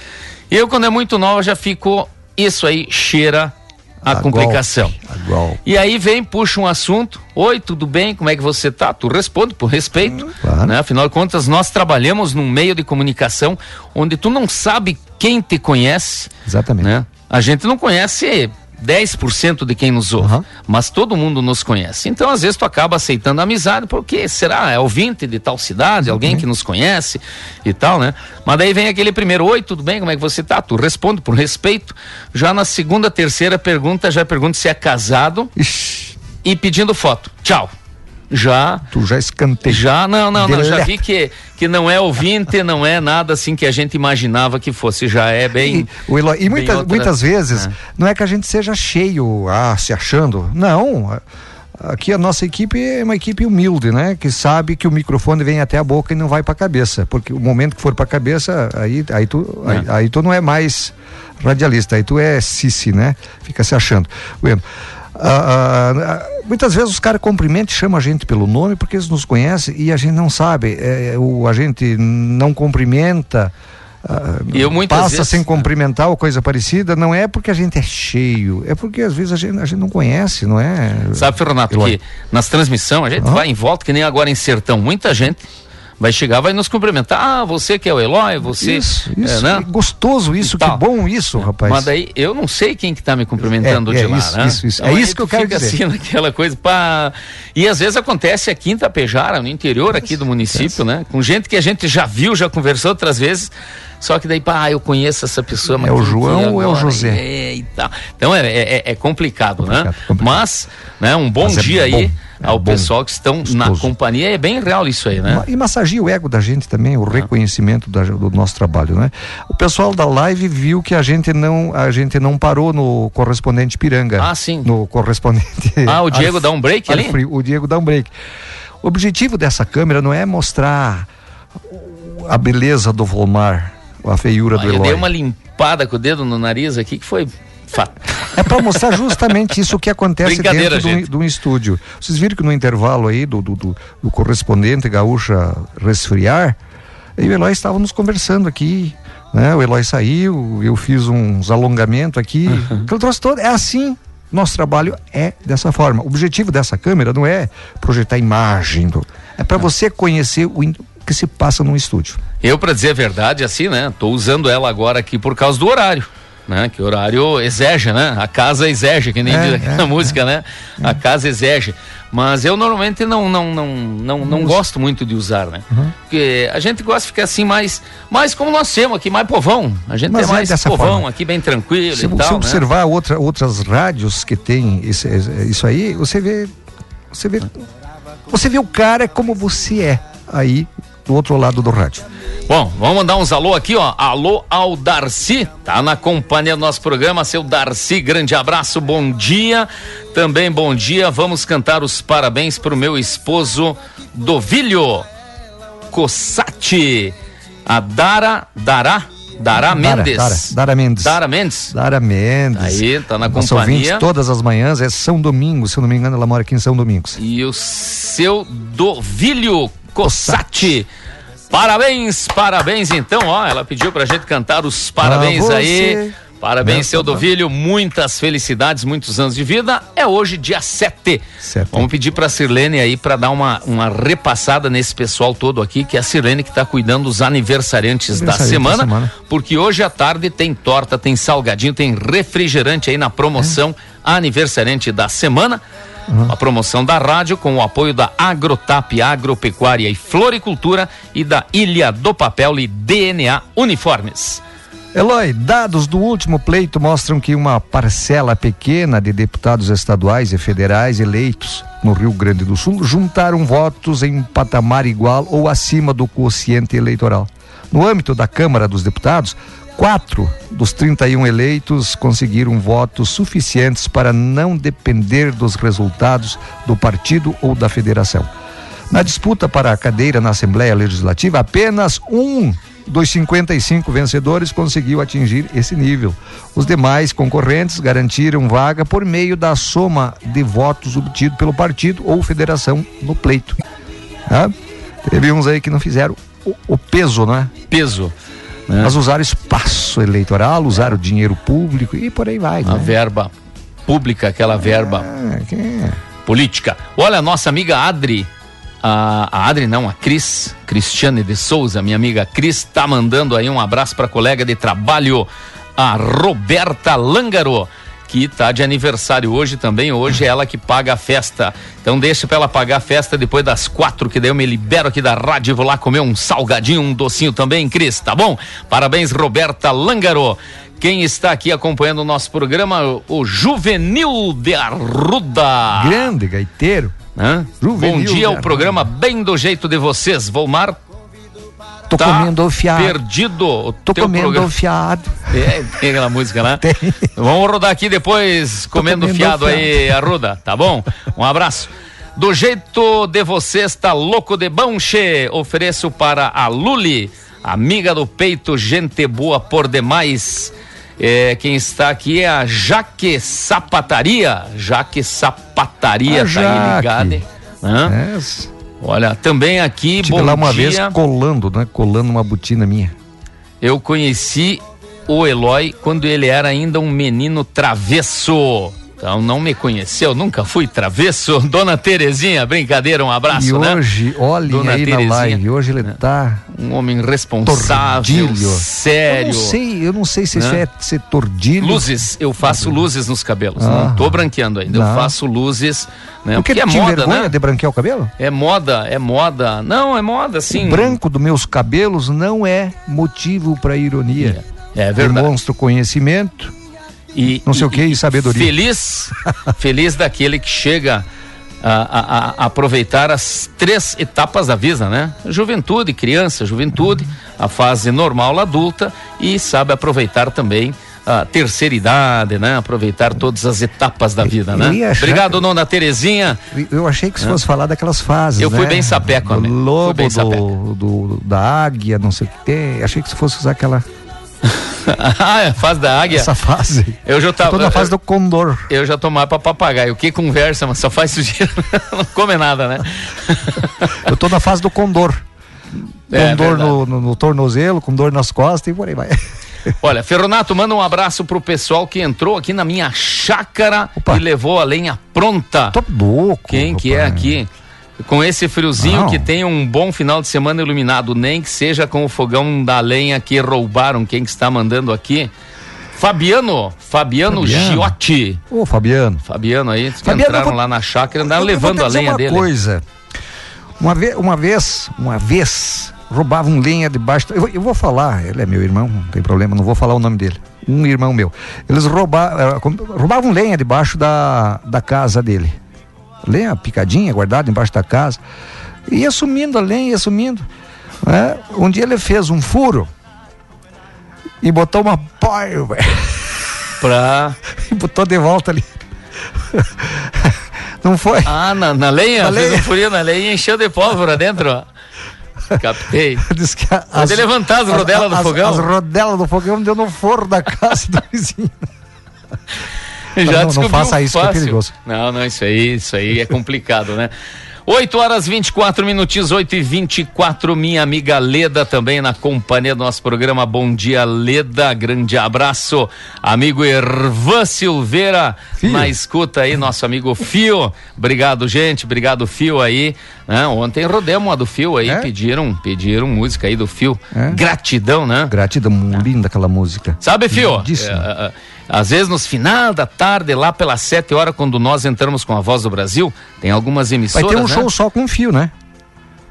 S4: Eu, quando é muito nova, já fico. Isso aí cheira a, complicação.
S5: Golpe, a golpe.
S4: E aí vem, puxa um assunto. Oi, tudo bem? Como é que você tá? Tu responde por respeito.
S5: Claro.
S4: Né? Afinal de contas, nós trabalhamos num meio de comunicação onde tu não sabe quem te conhece.
S5: Exatamente.
S4: Né? A gente não conhece 10% de quem nos ouve, uhum. mas todo mundo nos conhece. Então, às vezes, tu acaba aceitando a amizade, porque será? É ouvinte de tal cidade, alguém que nos conhece e tal, né? Mas daí vem aquele primeiro, oi, tudo bem? Como é que você tá? Tu responde por respeito. Já na segunda, terceira pergunta, já pergunta se é casado Ixi. e pedindo foto. Tchau já.
S5: Tu já escantei.
S4: Já, não, não, não. Já vi que, que não é ouvinte, não é nada assim que a gente imaginava que fosse. Já é bem.
S5: E, Eloy, e muita, outra... muitas vezes, é. não é que a gente seja cheio, ah, se achando. Não. Aqui a nossa equipe é uma equipe humilde, né? Que sabe que o microfone vem até a boca e não vai para a cabeça. Porque o momento que for para a cabeça, aí, aí, tu, é. aí, aí, tu não é mais radialista, aí tu é Cici, né? Fica se achando. Bueno, ah, ah, muitas vezes os caras cumprimentam e chamam a gente pelo nome porque eles nos conhecem e a gente não sabe. É, o, a gente não cumprimenta. Uh, eu passa vezes, sem cumprimentar ou coisa parecida, não é porque a gente é cheio, é porque às vezes a gente, a gente não conhece, não é?
S4: Sabe, Renato, que nas transmissões a gente vai em volta, que nem agora em Sertão, muita gente vai chegar, vai nos cumprimentar. Ah, você que é o Eloy, você.
S5: Isso, é, isso. É, né? Gostoso isso, que bom isso, rapaz.
S4: Mas daí eu não sei quem que tá me cumprimentando
S5: é,
S4: de
S5: é
S4: lá,
S5: isso,
S4: né?
S5: Isso, isso. Então, é isso que eu quero dizer.
S4: assim naquela coisa, pá. E às vezes acontece aqui em Tapejara, no interior aqui do município, né? Com gente que a gente já viu, já conversou outras vezes. Só que daí, pá, eu conheço essa pessoa.
S5: Mas é o João ou é o José?
S4: É, e tal. Então é, é, é complicado, né? complicado, né? Complicado. Mas, né, um bom mas é dia aí. Bom ao pessoal que estão gostoso. na companhia. É bem real isso aí, né?
S5: E massageia o ego da gente também, o ah. reconhecimento da, do nosso trabalho, né? O pessoal da live viu que a gente não, a gente não parou no correspondente Piranga.
S4: Ah, sim.
S5: No correspondente.
S4: Ah, o Diego dá um break ali?
S5: O Diego dá um break. O objetivo dessa câmera não é mostrar a beleza do Volmar, a feiura ah, do Eloy. Eu
S4: dei uma limpada com o dedo no nariz aqui que foi
S5: é para mostrar justamente isso que acontece dentro de um, estúdio. Vocês viram que no intervalo aí do, do, do, do correspondente gaúcha resfriar, eu e o Eloy estávamos conversando aqui, né? O Eloy saiu, eu fiz uns alongamentos aqui, uhum. que eu trouxe todo, é assim, nosso trabalho é dessa forma. O objetivo dessa câmera não é projetar imagem, do, é para você conhecer o que se passa num estúdio.
S4: Eu, para dizer a verdade, assim, né? Tô usando ela agora aqui por causa do horário né? Que horário exege, né? A casa exege, que nem é, diz aqui é, na música, é, né? A casa exege. Mas eu normalmente não não não não, não gosto muito de usar, né? Uhum. Porque a gente gosta de ficar assim mais, mais como nós temos aqui, mais povão. A gente Mas é mais povão forma. aqui, bem tranquilo
S5: se,
S4: e tal,
S5: Se né? observar né? outra, outras rádios que tem isso, isso aí, você vê, você vê, você vê o cara como você é aí do outro lado do rádio.
S4: Bom, vamos mandar uns alô aqui, ó. Alô ao Darcy, tá na companhia do nosso programa, seu Darcy, grande abraço, bom dia. Também bom dia, vamos cantar os parabéns pro meu esposo Dovilho Cossati, a Dara, Dará, Dara Mendes.
S5: Dara, Dara, Mendes.
S4: Dara Mendes.
S5: Dara Mendes.
S4: Aí, tá na Nossa companhia.
S5: todas as manhãs é São Domingos, se eu não me engano, ela mora aqui em São Domingos.
S4: E o seu Dovilho Cossati. Parabéns, parabéns então, ó, ela pediu pra gente cantar os parabéns aí. Parabéns, seu Dovilho, muitas felicidades, muitos anos de vida. É hoje, dia 7. Vamos pedir pra Sirlene aí para dar uma, uma repassada nesse pessoal todo aqui, que é a Sirlene que tá cuidando dos aniversariantes da semana, da semana, porque hoje à tarde tem torta, tem salgadinho, tem refrigerante aí na promoção é. aniversariante da semana. Uhum. A promoção da rádio com o apoio da Agrotap Agropecuária e Floricultura e da Ilha do Papel e DNA Uniformes.
S5: Eloy, dados do último pleito mostram que uma parcela pequena de deputados estaduais e federais eleitos no Rio Grande do Sul juntaram votos em patamar igual ou acima do quociente eleitoral. No âmbito da Câmara dos Deputados, Quatro dos 31 eleitos conseguiram votos suficientes para não depender dos resultados do partido ou da federação. Na disputa para a cadeira na Assembleia Legislativa, apenas um dos 55 vencedores conseguiu atingir esse nível. Os demais concorrentes garantiram vaga por meio da soma de votos obtido pelo partido ou federação no pleito. Tá? Teve uns aí que não fizeram o, o peso, né?
S4: Peso.
S5: Né? Mas usaram espaço eleitoral, usaram dinheiro público e por aí vai.
S4: A né? verba pública, aquela verba é, é? política. Olha, nossa amiga Adri A, a Adri não, a Cris, Cristiane de Souza, minha amiga Cris, tá mandando aí um abraço para colega de trabalho, a Roberta Langaro que tá de aniversário hoje também. Hoje é ela que paga a festa. Então deixa pra ela pagar a festa depois das quatro, que daí eu me libero aqui da rádio e vou lá comer um salgadinho, um docinho também, Cris, tá bom? Parabéns, Roberta Langaro. Quem está aqui acompanhando o nosso programa, o Juvenil de Arruda.
S5: Grande gaiteiro.
S4: Hã?
S5: Juvenil
S4: Bom dia, o programa bem do jeito de vocês. Volmar
S5: Tô
S4: tá
S5: comendo fiado.
S4: perdido.
S5: Tô comendo
S4: programa-
S5: fiado.
S4: É, tem aquela música lá.
S5: Tem.
S4: Vamos rodar aqui depois, comendo,
S5: comendo
S4: fiado,
S5: fiado.
S4: aí, Arruda, tá bom? Um abraço. Do jeito de vocês, tá louco de bom, che. Ofereço para a Luli, amiga do peito, gente boa por demais. É, quem está aqui é a Jaque Sapataria. Jaque Sapataria,
S5: A
S4: tá aí
S5: Jaque.
S4: ligada. Hã?
S5: É,
S4: Olha, também aqui,
S5: Estive
S4: bom
S5: lá uma
S4: dia.
S5: vez colando, né? Colando uma botina minha.
S4: Eu conheci o Eloy quando ele era ainda um menino travesso. Então não me conheceu, nunca fui travesso. Dona Terezinha, brincadeira, um abraço,
S5: e
S4: né?
S5: hoje, olhem
S4: Dona
S5: aí
S4: Terezinha.
S5: na live, hoje ele tá
S4: Um homem responsável,
S5: tordilho.
S4: sério.
S5: Eu não sei, eu não sei se isso
S4: Né?
S5: é ser tordilho.
S4: Luzes, eu faço luzes nos cabelos.
S5: Ah.
S4: não tô branqueando ainda. Eu
S5: Não.
S4: faço luzes, né?
S5: Porque
S4: Porque é moda,
S5: vergonha
S4: né?
S5: de branquear o cabelo?
S4: É moda, é moda. Não, é moda, sim.
S5: O branco dos meus cabelos não é motivo para ironia.
S4: É verdade.
S5: Demonstra conhecimento,
S4: E,
S5: não sei o que, e sabedoria.
S4: Feliz, feliz daquele que chega a, a- a aproveitar as três etapas da vida, né? Juventude, criança, juventude, a fase normal adulta e sabe aproveitar também a terceira idade, né? Aproveitar todas as etapas da vida, né?
S5: eu achar
S4: Obrigado, dona Terezinha.
S5: Eu achei que você fosse falar daquelas fases.
S4: Eu fui
S5: né?
S4: bem sapeco,
S5: do
S4: amigo. Fui
S5: lobo,
S4: bem sapeco.
S5: do, do- da águia, não sei o que tem. Achei que você fosse usar aquela
S4: ah, é a fase da águia.
S5: essa fase.
S4: Eu já tava.
S5: tô na fase
S4: eu,
S5: do condor.
S4: eu já tô mais pra papagaio. Que conversa, mas só faz sujeira. não come nada, né?
S5: Eu tô na fase do condor.
S4: É,
S5: com dor
S4: verdade.
S5: no, no- no tornozelo, com dor nas costas e por aí vai.
S4: Olha, Ferronato, manda um abraço pro pessoal que entrou aqui na minha chácara
S5: Opa.
S4: e levou a lenha pronta.
S5: Tô louco.
S4: Quem que é
S5: rapaz.
S4: aqui? Com esse friozinho
S5: Não.
S4: que tem um bom final de semana iluminado, nem que seja com o fogão da lenha que roubaram. Quem que está mandando aqui? Fabiano, Fabiano,
S5: Fabiano.
S4: Giotti.
S5: Ô, Fabiano.
S4: Fabiano aí, que
S5: Fabiano,
S4: entraram
S5: vou-
S4: lá na chácara, andaram
S5: Eu
S4: levando a lenha
S5: uma
S4: dele.
S5: coisa. Uma vez, uma vez, uma vez, roubavam lenha debaixo. Eu, vou- eu vou falar, ele é meu irmão, não tem problema, não vou falar o nome dele. Um irmão meu. Eles roubavam, roubavam lenha debaixo da, da casa dele. Lenha picadinha, guardada embaixo da casa. Ia sumindo a lenha, ia sumindo. né? Um dia ele fez um furo e botou uma pólvora
S4: Pra...
S5: e botou de volta ali. Não foi?
S4: Ah, na, na lenha?
S5: Na
S4: Fez
S5: lenha.
S4: um furinho na lenha e encheu de pólvora dentro, ó. Captei.
S5: Diz que a-
S4: Pode levantar as rodelas do
S5: as-
S4: fogão.
S5: As rodelas do fogão deu no forro da casa do vizinho.
S4: Já
S5: não
S4: descobriu
S5: faça isso, que é
S4: fácil.
S5: perigoso.
S4: Não, não, isso aí, isso aí é complicado, né? 8 horas 24 minutinhos, 8 e 24 minha amiga Leda também na companhia do nosso programa. Bom dia, Leda. Grande abraço. Amigo Ervan Silveira,
S5: Fio.
S4: na escuta aí, nosso amigo Fio. Obrigado, gente. Obrigado, Fio aí. né? ontem rodemos a do Fio aí,
S5: É?
S4: pediram, pediram música aí do Fio.
S5: É?
S4: Gratidão, né?
S5: Gratidão, linda aquela música.
S4: Sabe, Fio?
S5: Lindíssima.
S4: É, é, às vezes nos final da tarde, lá pelas sete horas, quando nós entramos com a Voz do Brasil, tem algumas
S5: Vai
S4: emissoras,
S5: ter um
S4: né?
S5: show só com fio, né?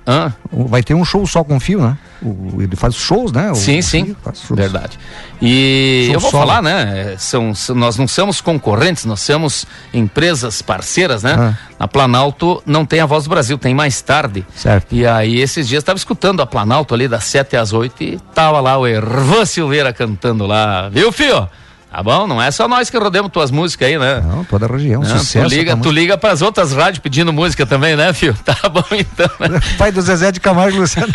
S4: Hã?
S5: Vai ter um show só com fio, né? O- ele faz shows, né? O-
S4: Sim, sim, verdade. E
S5: Show
S4: eu vou
S5: solo.
S4: falar, né? São, são- nós não somos concorrentes, nós somos empresas parceiras, né?
S5: Ah.
S4: Na Planalto não tem a Voz do Brasil, tem mais tarde.
S5: Certo.
S4: E aí, esses dias, estava escutando a Planalto ali das 7 às 8 e tava lá o Ervan Silveira cantando lá. Viu, Fio? Tá bom? Não é só nós que rodemos tuas músicas aí, né?
S5: Não, toda a região,
S4: Não,
S5: sucesso.
S4: tu liga,
S5: tá
S4: tu liga pras outras rádios pedindo música também, né, Fio? Tá bom então. né?
S5: Pai do Zezé de Camargo Luciano.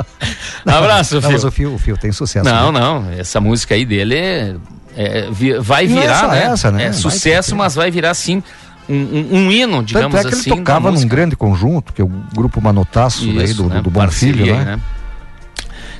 S4: Abraço,
S5: Não,
S4: Fio.
S5: mas o fio, o fio tem sucesso.
S4: Não,
S5: né?
S4: não, essa música aí dele é, é, vai
S5: é
S4: virar,
S5: só
S4: né?
S5: essa, né?
S4: É sucesso, mas vai virar sim um, um, um hino, digamos
S5: Tanto é que
S4: assim.
S5: ele tocava num grande conjunto, que é o grupo Manotaço daí,
S4: Isso,
S5: do,
S4: né?
S5: do Bom
S4: Parceria
S5: Filho,
S4: aí,
S5: né?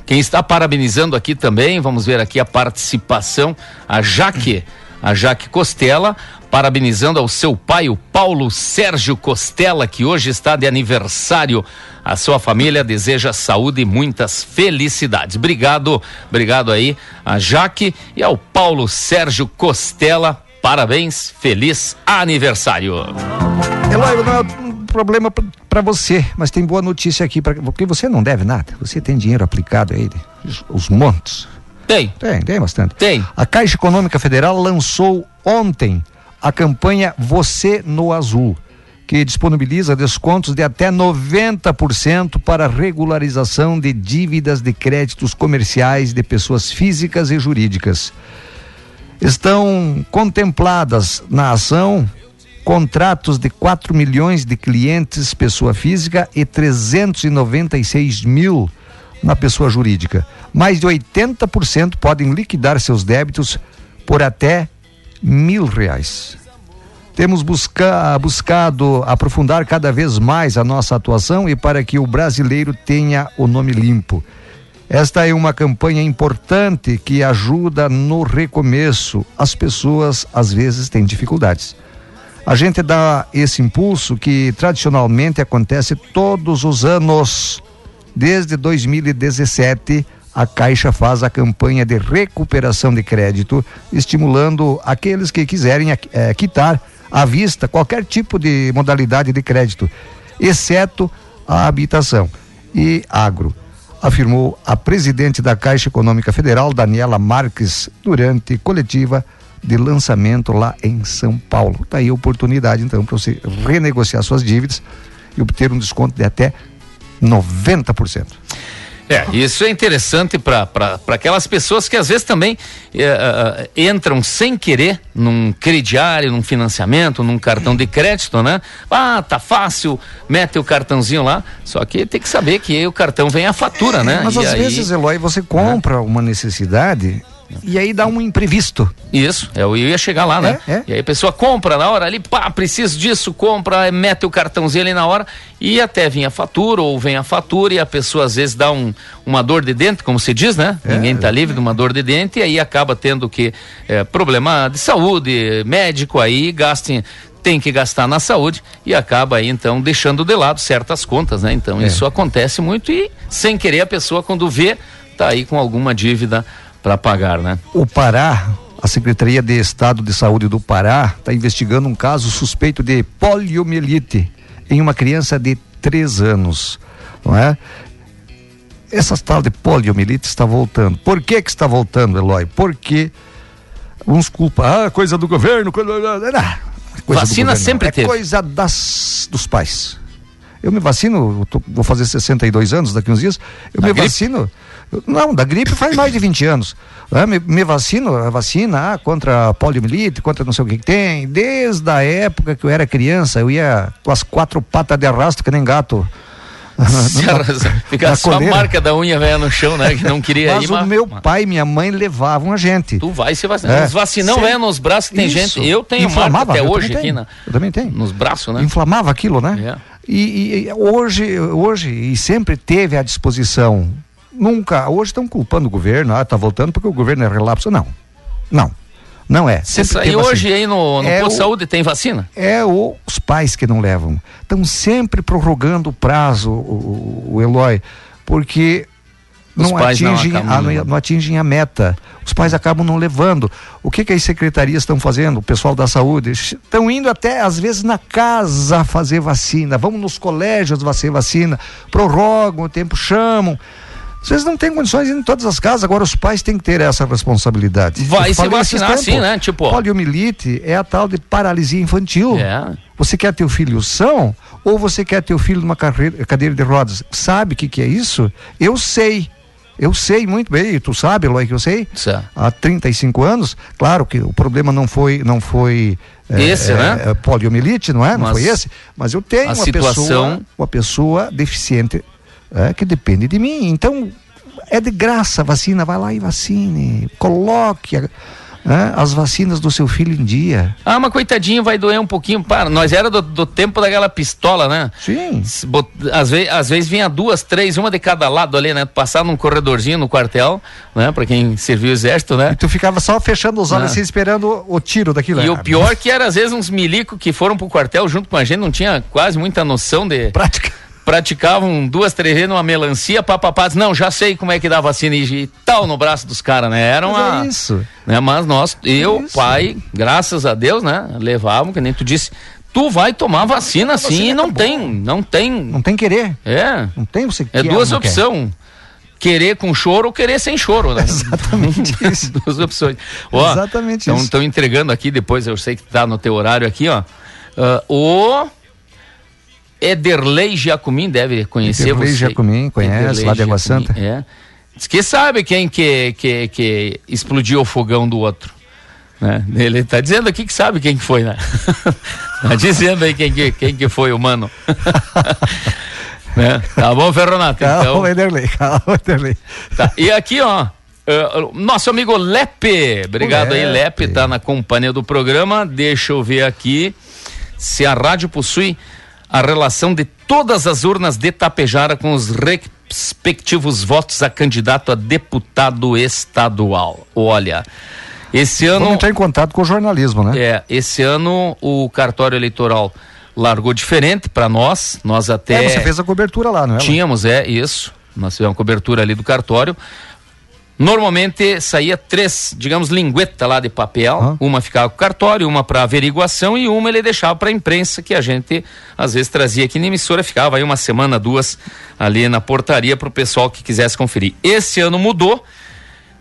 S4: Quem está parabenizando aqui também, vamos ver aqui a participação, a Jaque, a Jaque Costela, parabenizando ao seu pai, o Paulo Sérgio Costela, que hoje está de aniversário. A sua família deseja saúde e muitas felicidades. Obrigado, obrigado aí a Jaque e ao Paulo Sérgio Costela. Parabéns, feliz aniversário.
S5: Eloy, problema para você, mas tem boa notícia aqui, pra, porque você não deve nada. Você tem dinheiro aplicado aí, os, os montes.
S4: Tem.
S5: Tem, tem bastante.
S4: Tem.
S5: A Caixa Econômica Federal lançou ontem a campanha Você no Azul, que disponibiliza descontos de até 90% para regularização de dívidas de créditos comerciais de pessoas físicas e jurídicas. Estão contempladas na ação contratos de 4 milhões de clientes pessoa física e 396 mil na pessoa jurídica. Mais de 80% podem liquidar seus débitos por até mil reais. Temos busca, buscado aprofundar cada vez mais a nossa atuação e para que o brasileiro tenha o nome limpo. Esta é uma campanha importante que ajuda no recomeço. As pessoas às vezes têm dificuldades. A gente dá esse impulso que tradicionalmente acontece todos os anos. Desde 2017, a Caixa faz a campanha de recuperação de crédito, estimulando aqueles que quiserem é, quitar à vista qualquer tipo de modalidade de crédito, exceto a habitação e agro, afirmou a presidente da Caixa Econômica Federal, Daniela Marques, durante coletiva de lançamento lá em São Paulo. Está aí a oportunidade, então, para você renegociar suas dívidas e obter um desconto de até 90%.
S4: É, isso é interessante para aquelas pessoas que às vezes também é, entram sem querer num crediário, num financiamento, num cartão de crédito, né? Ah, tá fácil, mete o cartãozinho lá, só que tem que saber que o cartão vem a fatura,
S5: é,
S4: né?
S5: Mas
S4: e
S5: às
S4: aí...
S5: vezes, Eloy, você compra uma necessidade e aí dá um imprevisto.
S4: Isso, eu ia chegar lá, né?
S5: É, é.
S4: E aí a pessoa compra na hora ali, pá, preciso disso, compra, mete o cartãozinho ali na hora e até vem a fatura ou vem a fatura e a pessoa às vezes dá um, uma dor de dente, como se diz, né?
S5: É.
S4: Ninguém tá livre de uma dor de dente e aí acaba tendo que é, problema de saúde, médico aí, gastem tem que gastar na saúde e acaba aí então deixando de lado certas contas, né? Então
S5: É.
S4: isso acontece muito e sem querer a pessoa quando vê tá aí com alguma dívida para pagar, né?
S5: O Pará, a Secretaria de Estado de Saúde do Pará, está investigando um caso suspeito de poliomielite em uma criança de 3 anos, não é? Essa tal de poliomielite está voltando. Por que que está voltando, Eloy? Porque uns culpam, ah, coisa do governo, coisa, ah, coisa do
S4: Vacina
S5: governo,
S4: sempre
S5: é
S4: teve.
S5: coisa das, dos pais. Eu me vacino, eu tô- vou fazer 62 anos daqui uns dias, eu
S4: Da
S5: me
S4: gripe?
S5: vacino. eu- Não, da gripe faz mais de 20 anos. né? Me, me vacino, a vacina ah, contra a poliomielite, contra não sei o que, que tem. Desde a época que eu era criança, eu ia com as quatro patas de arrasto que nem gato.
S4: Fica
S5: na
S4: só a marca da unha velha no chão, né? Que não queria
S5: Mas
S4: ir,
S5: o meu pai e minha mãe levavam a gente.
S4: Tu vai se vacinar.
S5: É.
S4: Os vacinão velho nos braços que tem
S5: Isso.
S4: gente. Eu tenho marca
S5: Inflamava,
S4: até
S5: eu
S4: hoje aqui na,
S5: Eu também tenho.
S4: nos braços, né?
S5: Inflamava aquilo, né?
S4: É.
S5: E, e hoje, hoje, e sempre teve à disposição. Nunca, hoje estão culpando o governo, ah, tá voltando porque o governo é relapso. Não. Não. Não é.
S4: Se
S5: Sempre teve
S4: hoje aí no, no
S5: É
S4: posto de saúde tem vacina?
S5: É o- os pais que não levam. Estão sempre prorrogando o prazo, o, o- Eloy, porque não
S4: não
S5: atingem,
S4: acabam
S5: a,
S4: não
S5: não, não atingem a meta. Os pais acabam não levando. O que, que as secretarias estão fazendo? O pessoal da saúde estão indo até às vezes na casa fazer vacina. Vamos nos colégios fazer vacina. Prorrogam o tempo, chamam. Vocês não têm condições de ir em todas as casas, agora os pais têm que ter essa responsabilidade.
S4: Vai se vacinar
S5: tempos,
S4: sim, né? Tipo-
S5: Poliomielite é a tal de paralisia infantil.
S4: É.
S5: Você quer ter o filho são ou você quer ter o filho numa carreira- cadeira de rodas? Sabe o que, que é isso? Eu sei. Eu sei muito bem, tu sabe, Eloy, que eu sei.
S4: Certo.
S5: Há 35 anos, claro que o problema não foi, não foi eh,
S4: Esse,
S5: eh,
S4: né?
S5: eh, poliomielite, não é? Não
S4: Mas
S5: foi esse. Mas eu tenho uma
S4: situação-
S5: pessoa, uma pessoa deficiente eh, que depende de mim. Então é de graça a vacina, vai lá e vacine, coloque. a- né, as vacinas do seu filho em dia.
S4: Ah, mas coitadinho, vai doer um pouquinho. Para, nós era do, do tempo daquela pistola, né?
S5: Sim.
S4: Bot- Às vezes, às vezes vinha duas, três, uma de cada lado ali, né? Passar num corredorzinho no quartel, né? Pra quem serviu o exército, né?
S5: E tu ficava só fechando os olhos
S4: Ah.
S5: assim, esperando o, o tiro daquilo.
S4: E
S5: né?
S4: o pior que era, às vezes, uns milico que foram pro quartel junto com a gente, não tinha quase muita noção de.
S5: Prática.
S4: Praticavam duas, três vezes numa melancia, papapá, diz, não, já sei como é que dá vacina e, tal no braço dos caras, né? Era uma.
S5: É isso.
S4: né? Mas nós, eu,
S5: Isso.
S4: pai, graças a Deus, né? Levavam, que nem tu disse, tu vai tomar vacina sim
S5: vacina
S4: e não
S5: acabou.
S4: tem, não tem.
S5: Não tem querer.
S4: É.
S5: Não tem você
S4: É duas
S5: não quer.
S4: opções. Querer com choro ou querer sem choro, né?
S5: Exatamente isso.
S4: duas opções. Ó,
S5: Exatamente
S4: então,
S5: isso.
S4: Estão entregando aqui depois, eu sei que tá no teu horário aqui, ó. Ah, o Ederlei Giacomin deve conhecer
S5: Ederlei
S4: você.
S5: Giacomin, conhece,
S4: Ederlei
S5: lá de Água Santa.
S4: É. Diz que sabe quem que, que, que explodiu o fogão do outro. Né? Ele tá dizendo aqui que sabe quem que foi, né? tá dizendo aí quem que, quem que foi o mano. né? Tá bom, Ferronato?
S5: Calma,
S4: Então,
S5: Ederlei, calma, Ederlei.
S4: Tá. E aqui, ó, eh, nosso amigo Lepe. Obrigado
S5: O
S4: aí,
S5: Lepe.
S4: Lepe, tá na companhia do programa. Deixa eu ver aqui se a rádio possui a relação de todas as urnas de Tapejara com os respectivos votos a candidato a deputado estadual. Olha, esse ano.
S5: Vamos entrar em contato com o jornalismo, né?
S4: É, esse ano o cartório eleitoral largou diferente para nós. Nós até.
S5: É, você fez a cobertura lá, não é?
S4: Tínhamos, é, isso. Nós tivemos cobertura ali do cartório. Normalmente saía três, digamos, lingueta lá de papel.
S5: Aham.
S4: Uma ficava com o cartório, uma para averiguação e uma ele deixava para a imprensa, que a gente às vezes trazia aqui na emissora. Ficava aí uma semana, duas ali na portaria para o pessoal que quisesse conferir. Esse ano mudou,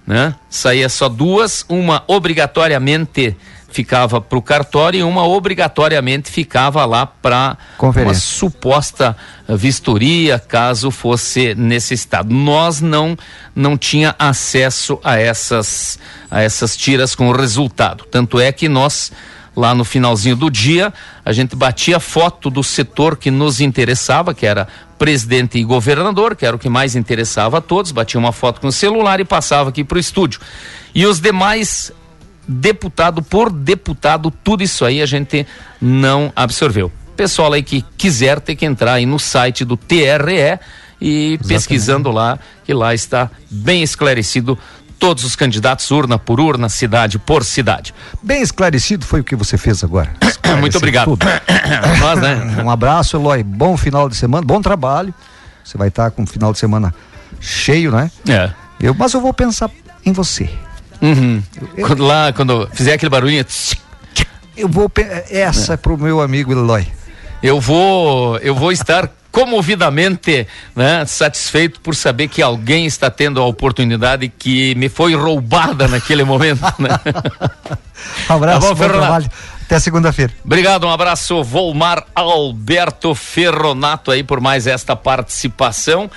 S4: né? Saía só duas, uma obrigatoriamente ficava para o cartório e uma obrigatoriamente ficava lá para uma suposta eh, vistoria, caso fosse necessitado. Nós não não tinha acesso a essas a essas tiras com o resultado. Tanto é que nós lá no finalzinho do dia, a gente batia foto do setor que nos interessava, que era presidente e governador, que era o que mais interessava a todos, batia uma foto com o celular e passava aqui para o estúdio. E os demais deputado por deputado, tudo isso aí a gente não absorveu. Pessoal aí que quiser ter que entrar aí no site do TRE e pesquisando lá, que lá está bem esclarecido todos os candidatos, urna por urna, cidade por cidade.
S5: Bem esclarecido foi o que você fez agora.
S4: Muito obrigado. Nós, né?
S5: Um abraço, Eloy. Bom final de semana, bom trabalho. Você vai estar com um final de semana cheio, né?
S4: É.
S5: Eu, mas eu vou pensar em você.
S4: Uhum. Quando lá, quando fizer aquele barulhinho,
S5: Eu vou. pe- Essa é pro meu amigo Eloy.
S4: eu vou, eu vou estar comovidamente né, satisfeito por saber que alguém está tendo a oportunidade que me foi roubada naquele momento. Né?
S5: Um abraço,
S4: Tá bom,
S5: bom, trabalho. Até segunda-feira.
S4: Obrigado, um abraço, Volmar Alberto Ferronato aí por mais esta participação.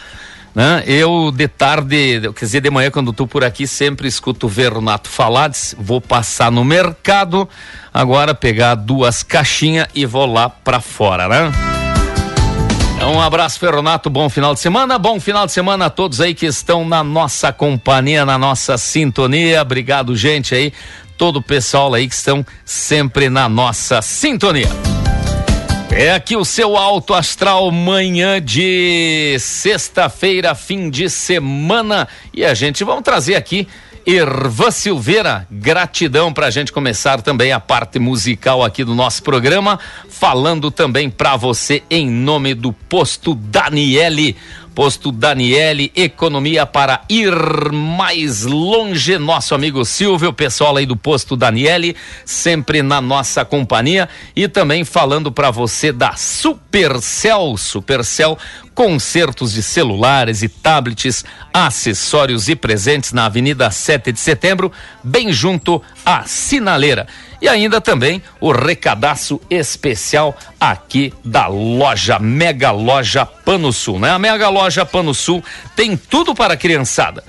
S4: Né? Eu de tarde, quer dizer, de manhã, quando tu por aqui, sempre escuto o Vernato falar, vou passar no mercado, agora pegar duas caixinhas e vou lá pra fora, né? Um abraço, Ferronato. Bom final de semana. Bom final de semana a todos aí que estão na nossa companhia, na nossa sintonia. Obrigado, gente aí. Todo o pessoal aí que estão sempre na nossa sintonia. É aqui o seu alto astral manhã de sexta-feira, fim de semana. E a gente vamos trazer aqui Irvan Silveira, gratidão pra gente começar também a parte musical aqui do nosso programa, falando também pra você em nome do Posto Daniele. Posto Daniele, economia para ir mais longe. Nosso amigo Silvio, pessoal aí do Posto Daniele, sempre na nossa companhia. E também falando para você da Supercell. Supercell, consertos de celulares e tablets, acessórios e presentes na Avenida 7 de Setembro, bem junto à Sinaleira. E ainda também o recadaço especial aqui da loja, Mega Loja Pano Sul, né? A Mega Loja Pano Sul tem tudo para a criançada.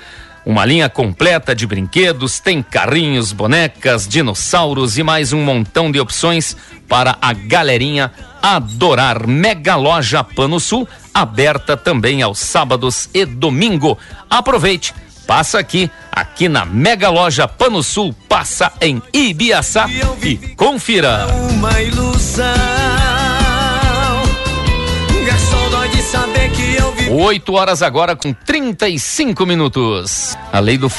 S4: Uma linha completa de brinquedos, tem carrinhos, bonecas, dinossauros e mais um montão de opções para a galerinha adorar. Mega Loja Pano Sul, aberta também aos sábados e domingo. Aproveite, passa aqui aqui na Mega Loja Pano Sul, passa em Ibiaçá e confira.
S6: Uma ilusão. Garçom, dói de saber que eu vivi.
S4: 8 horas agora com 35 minutos. A lei do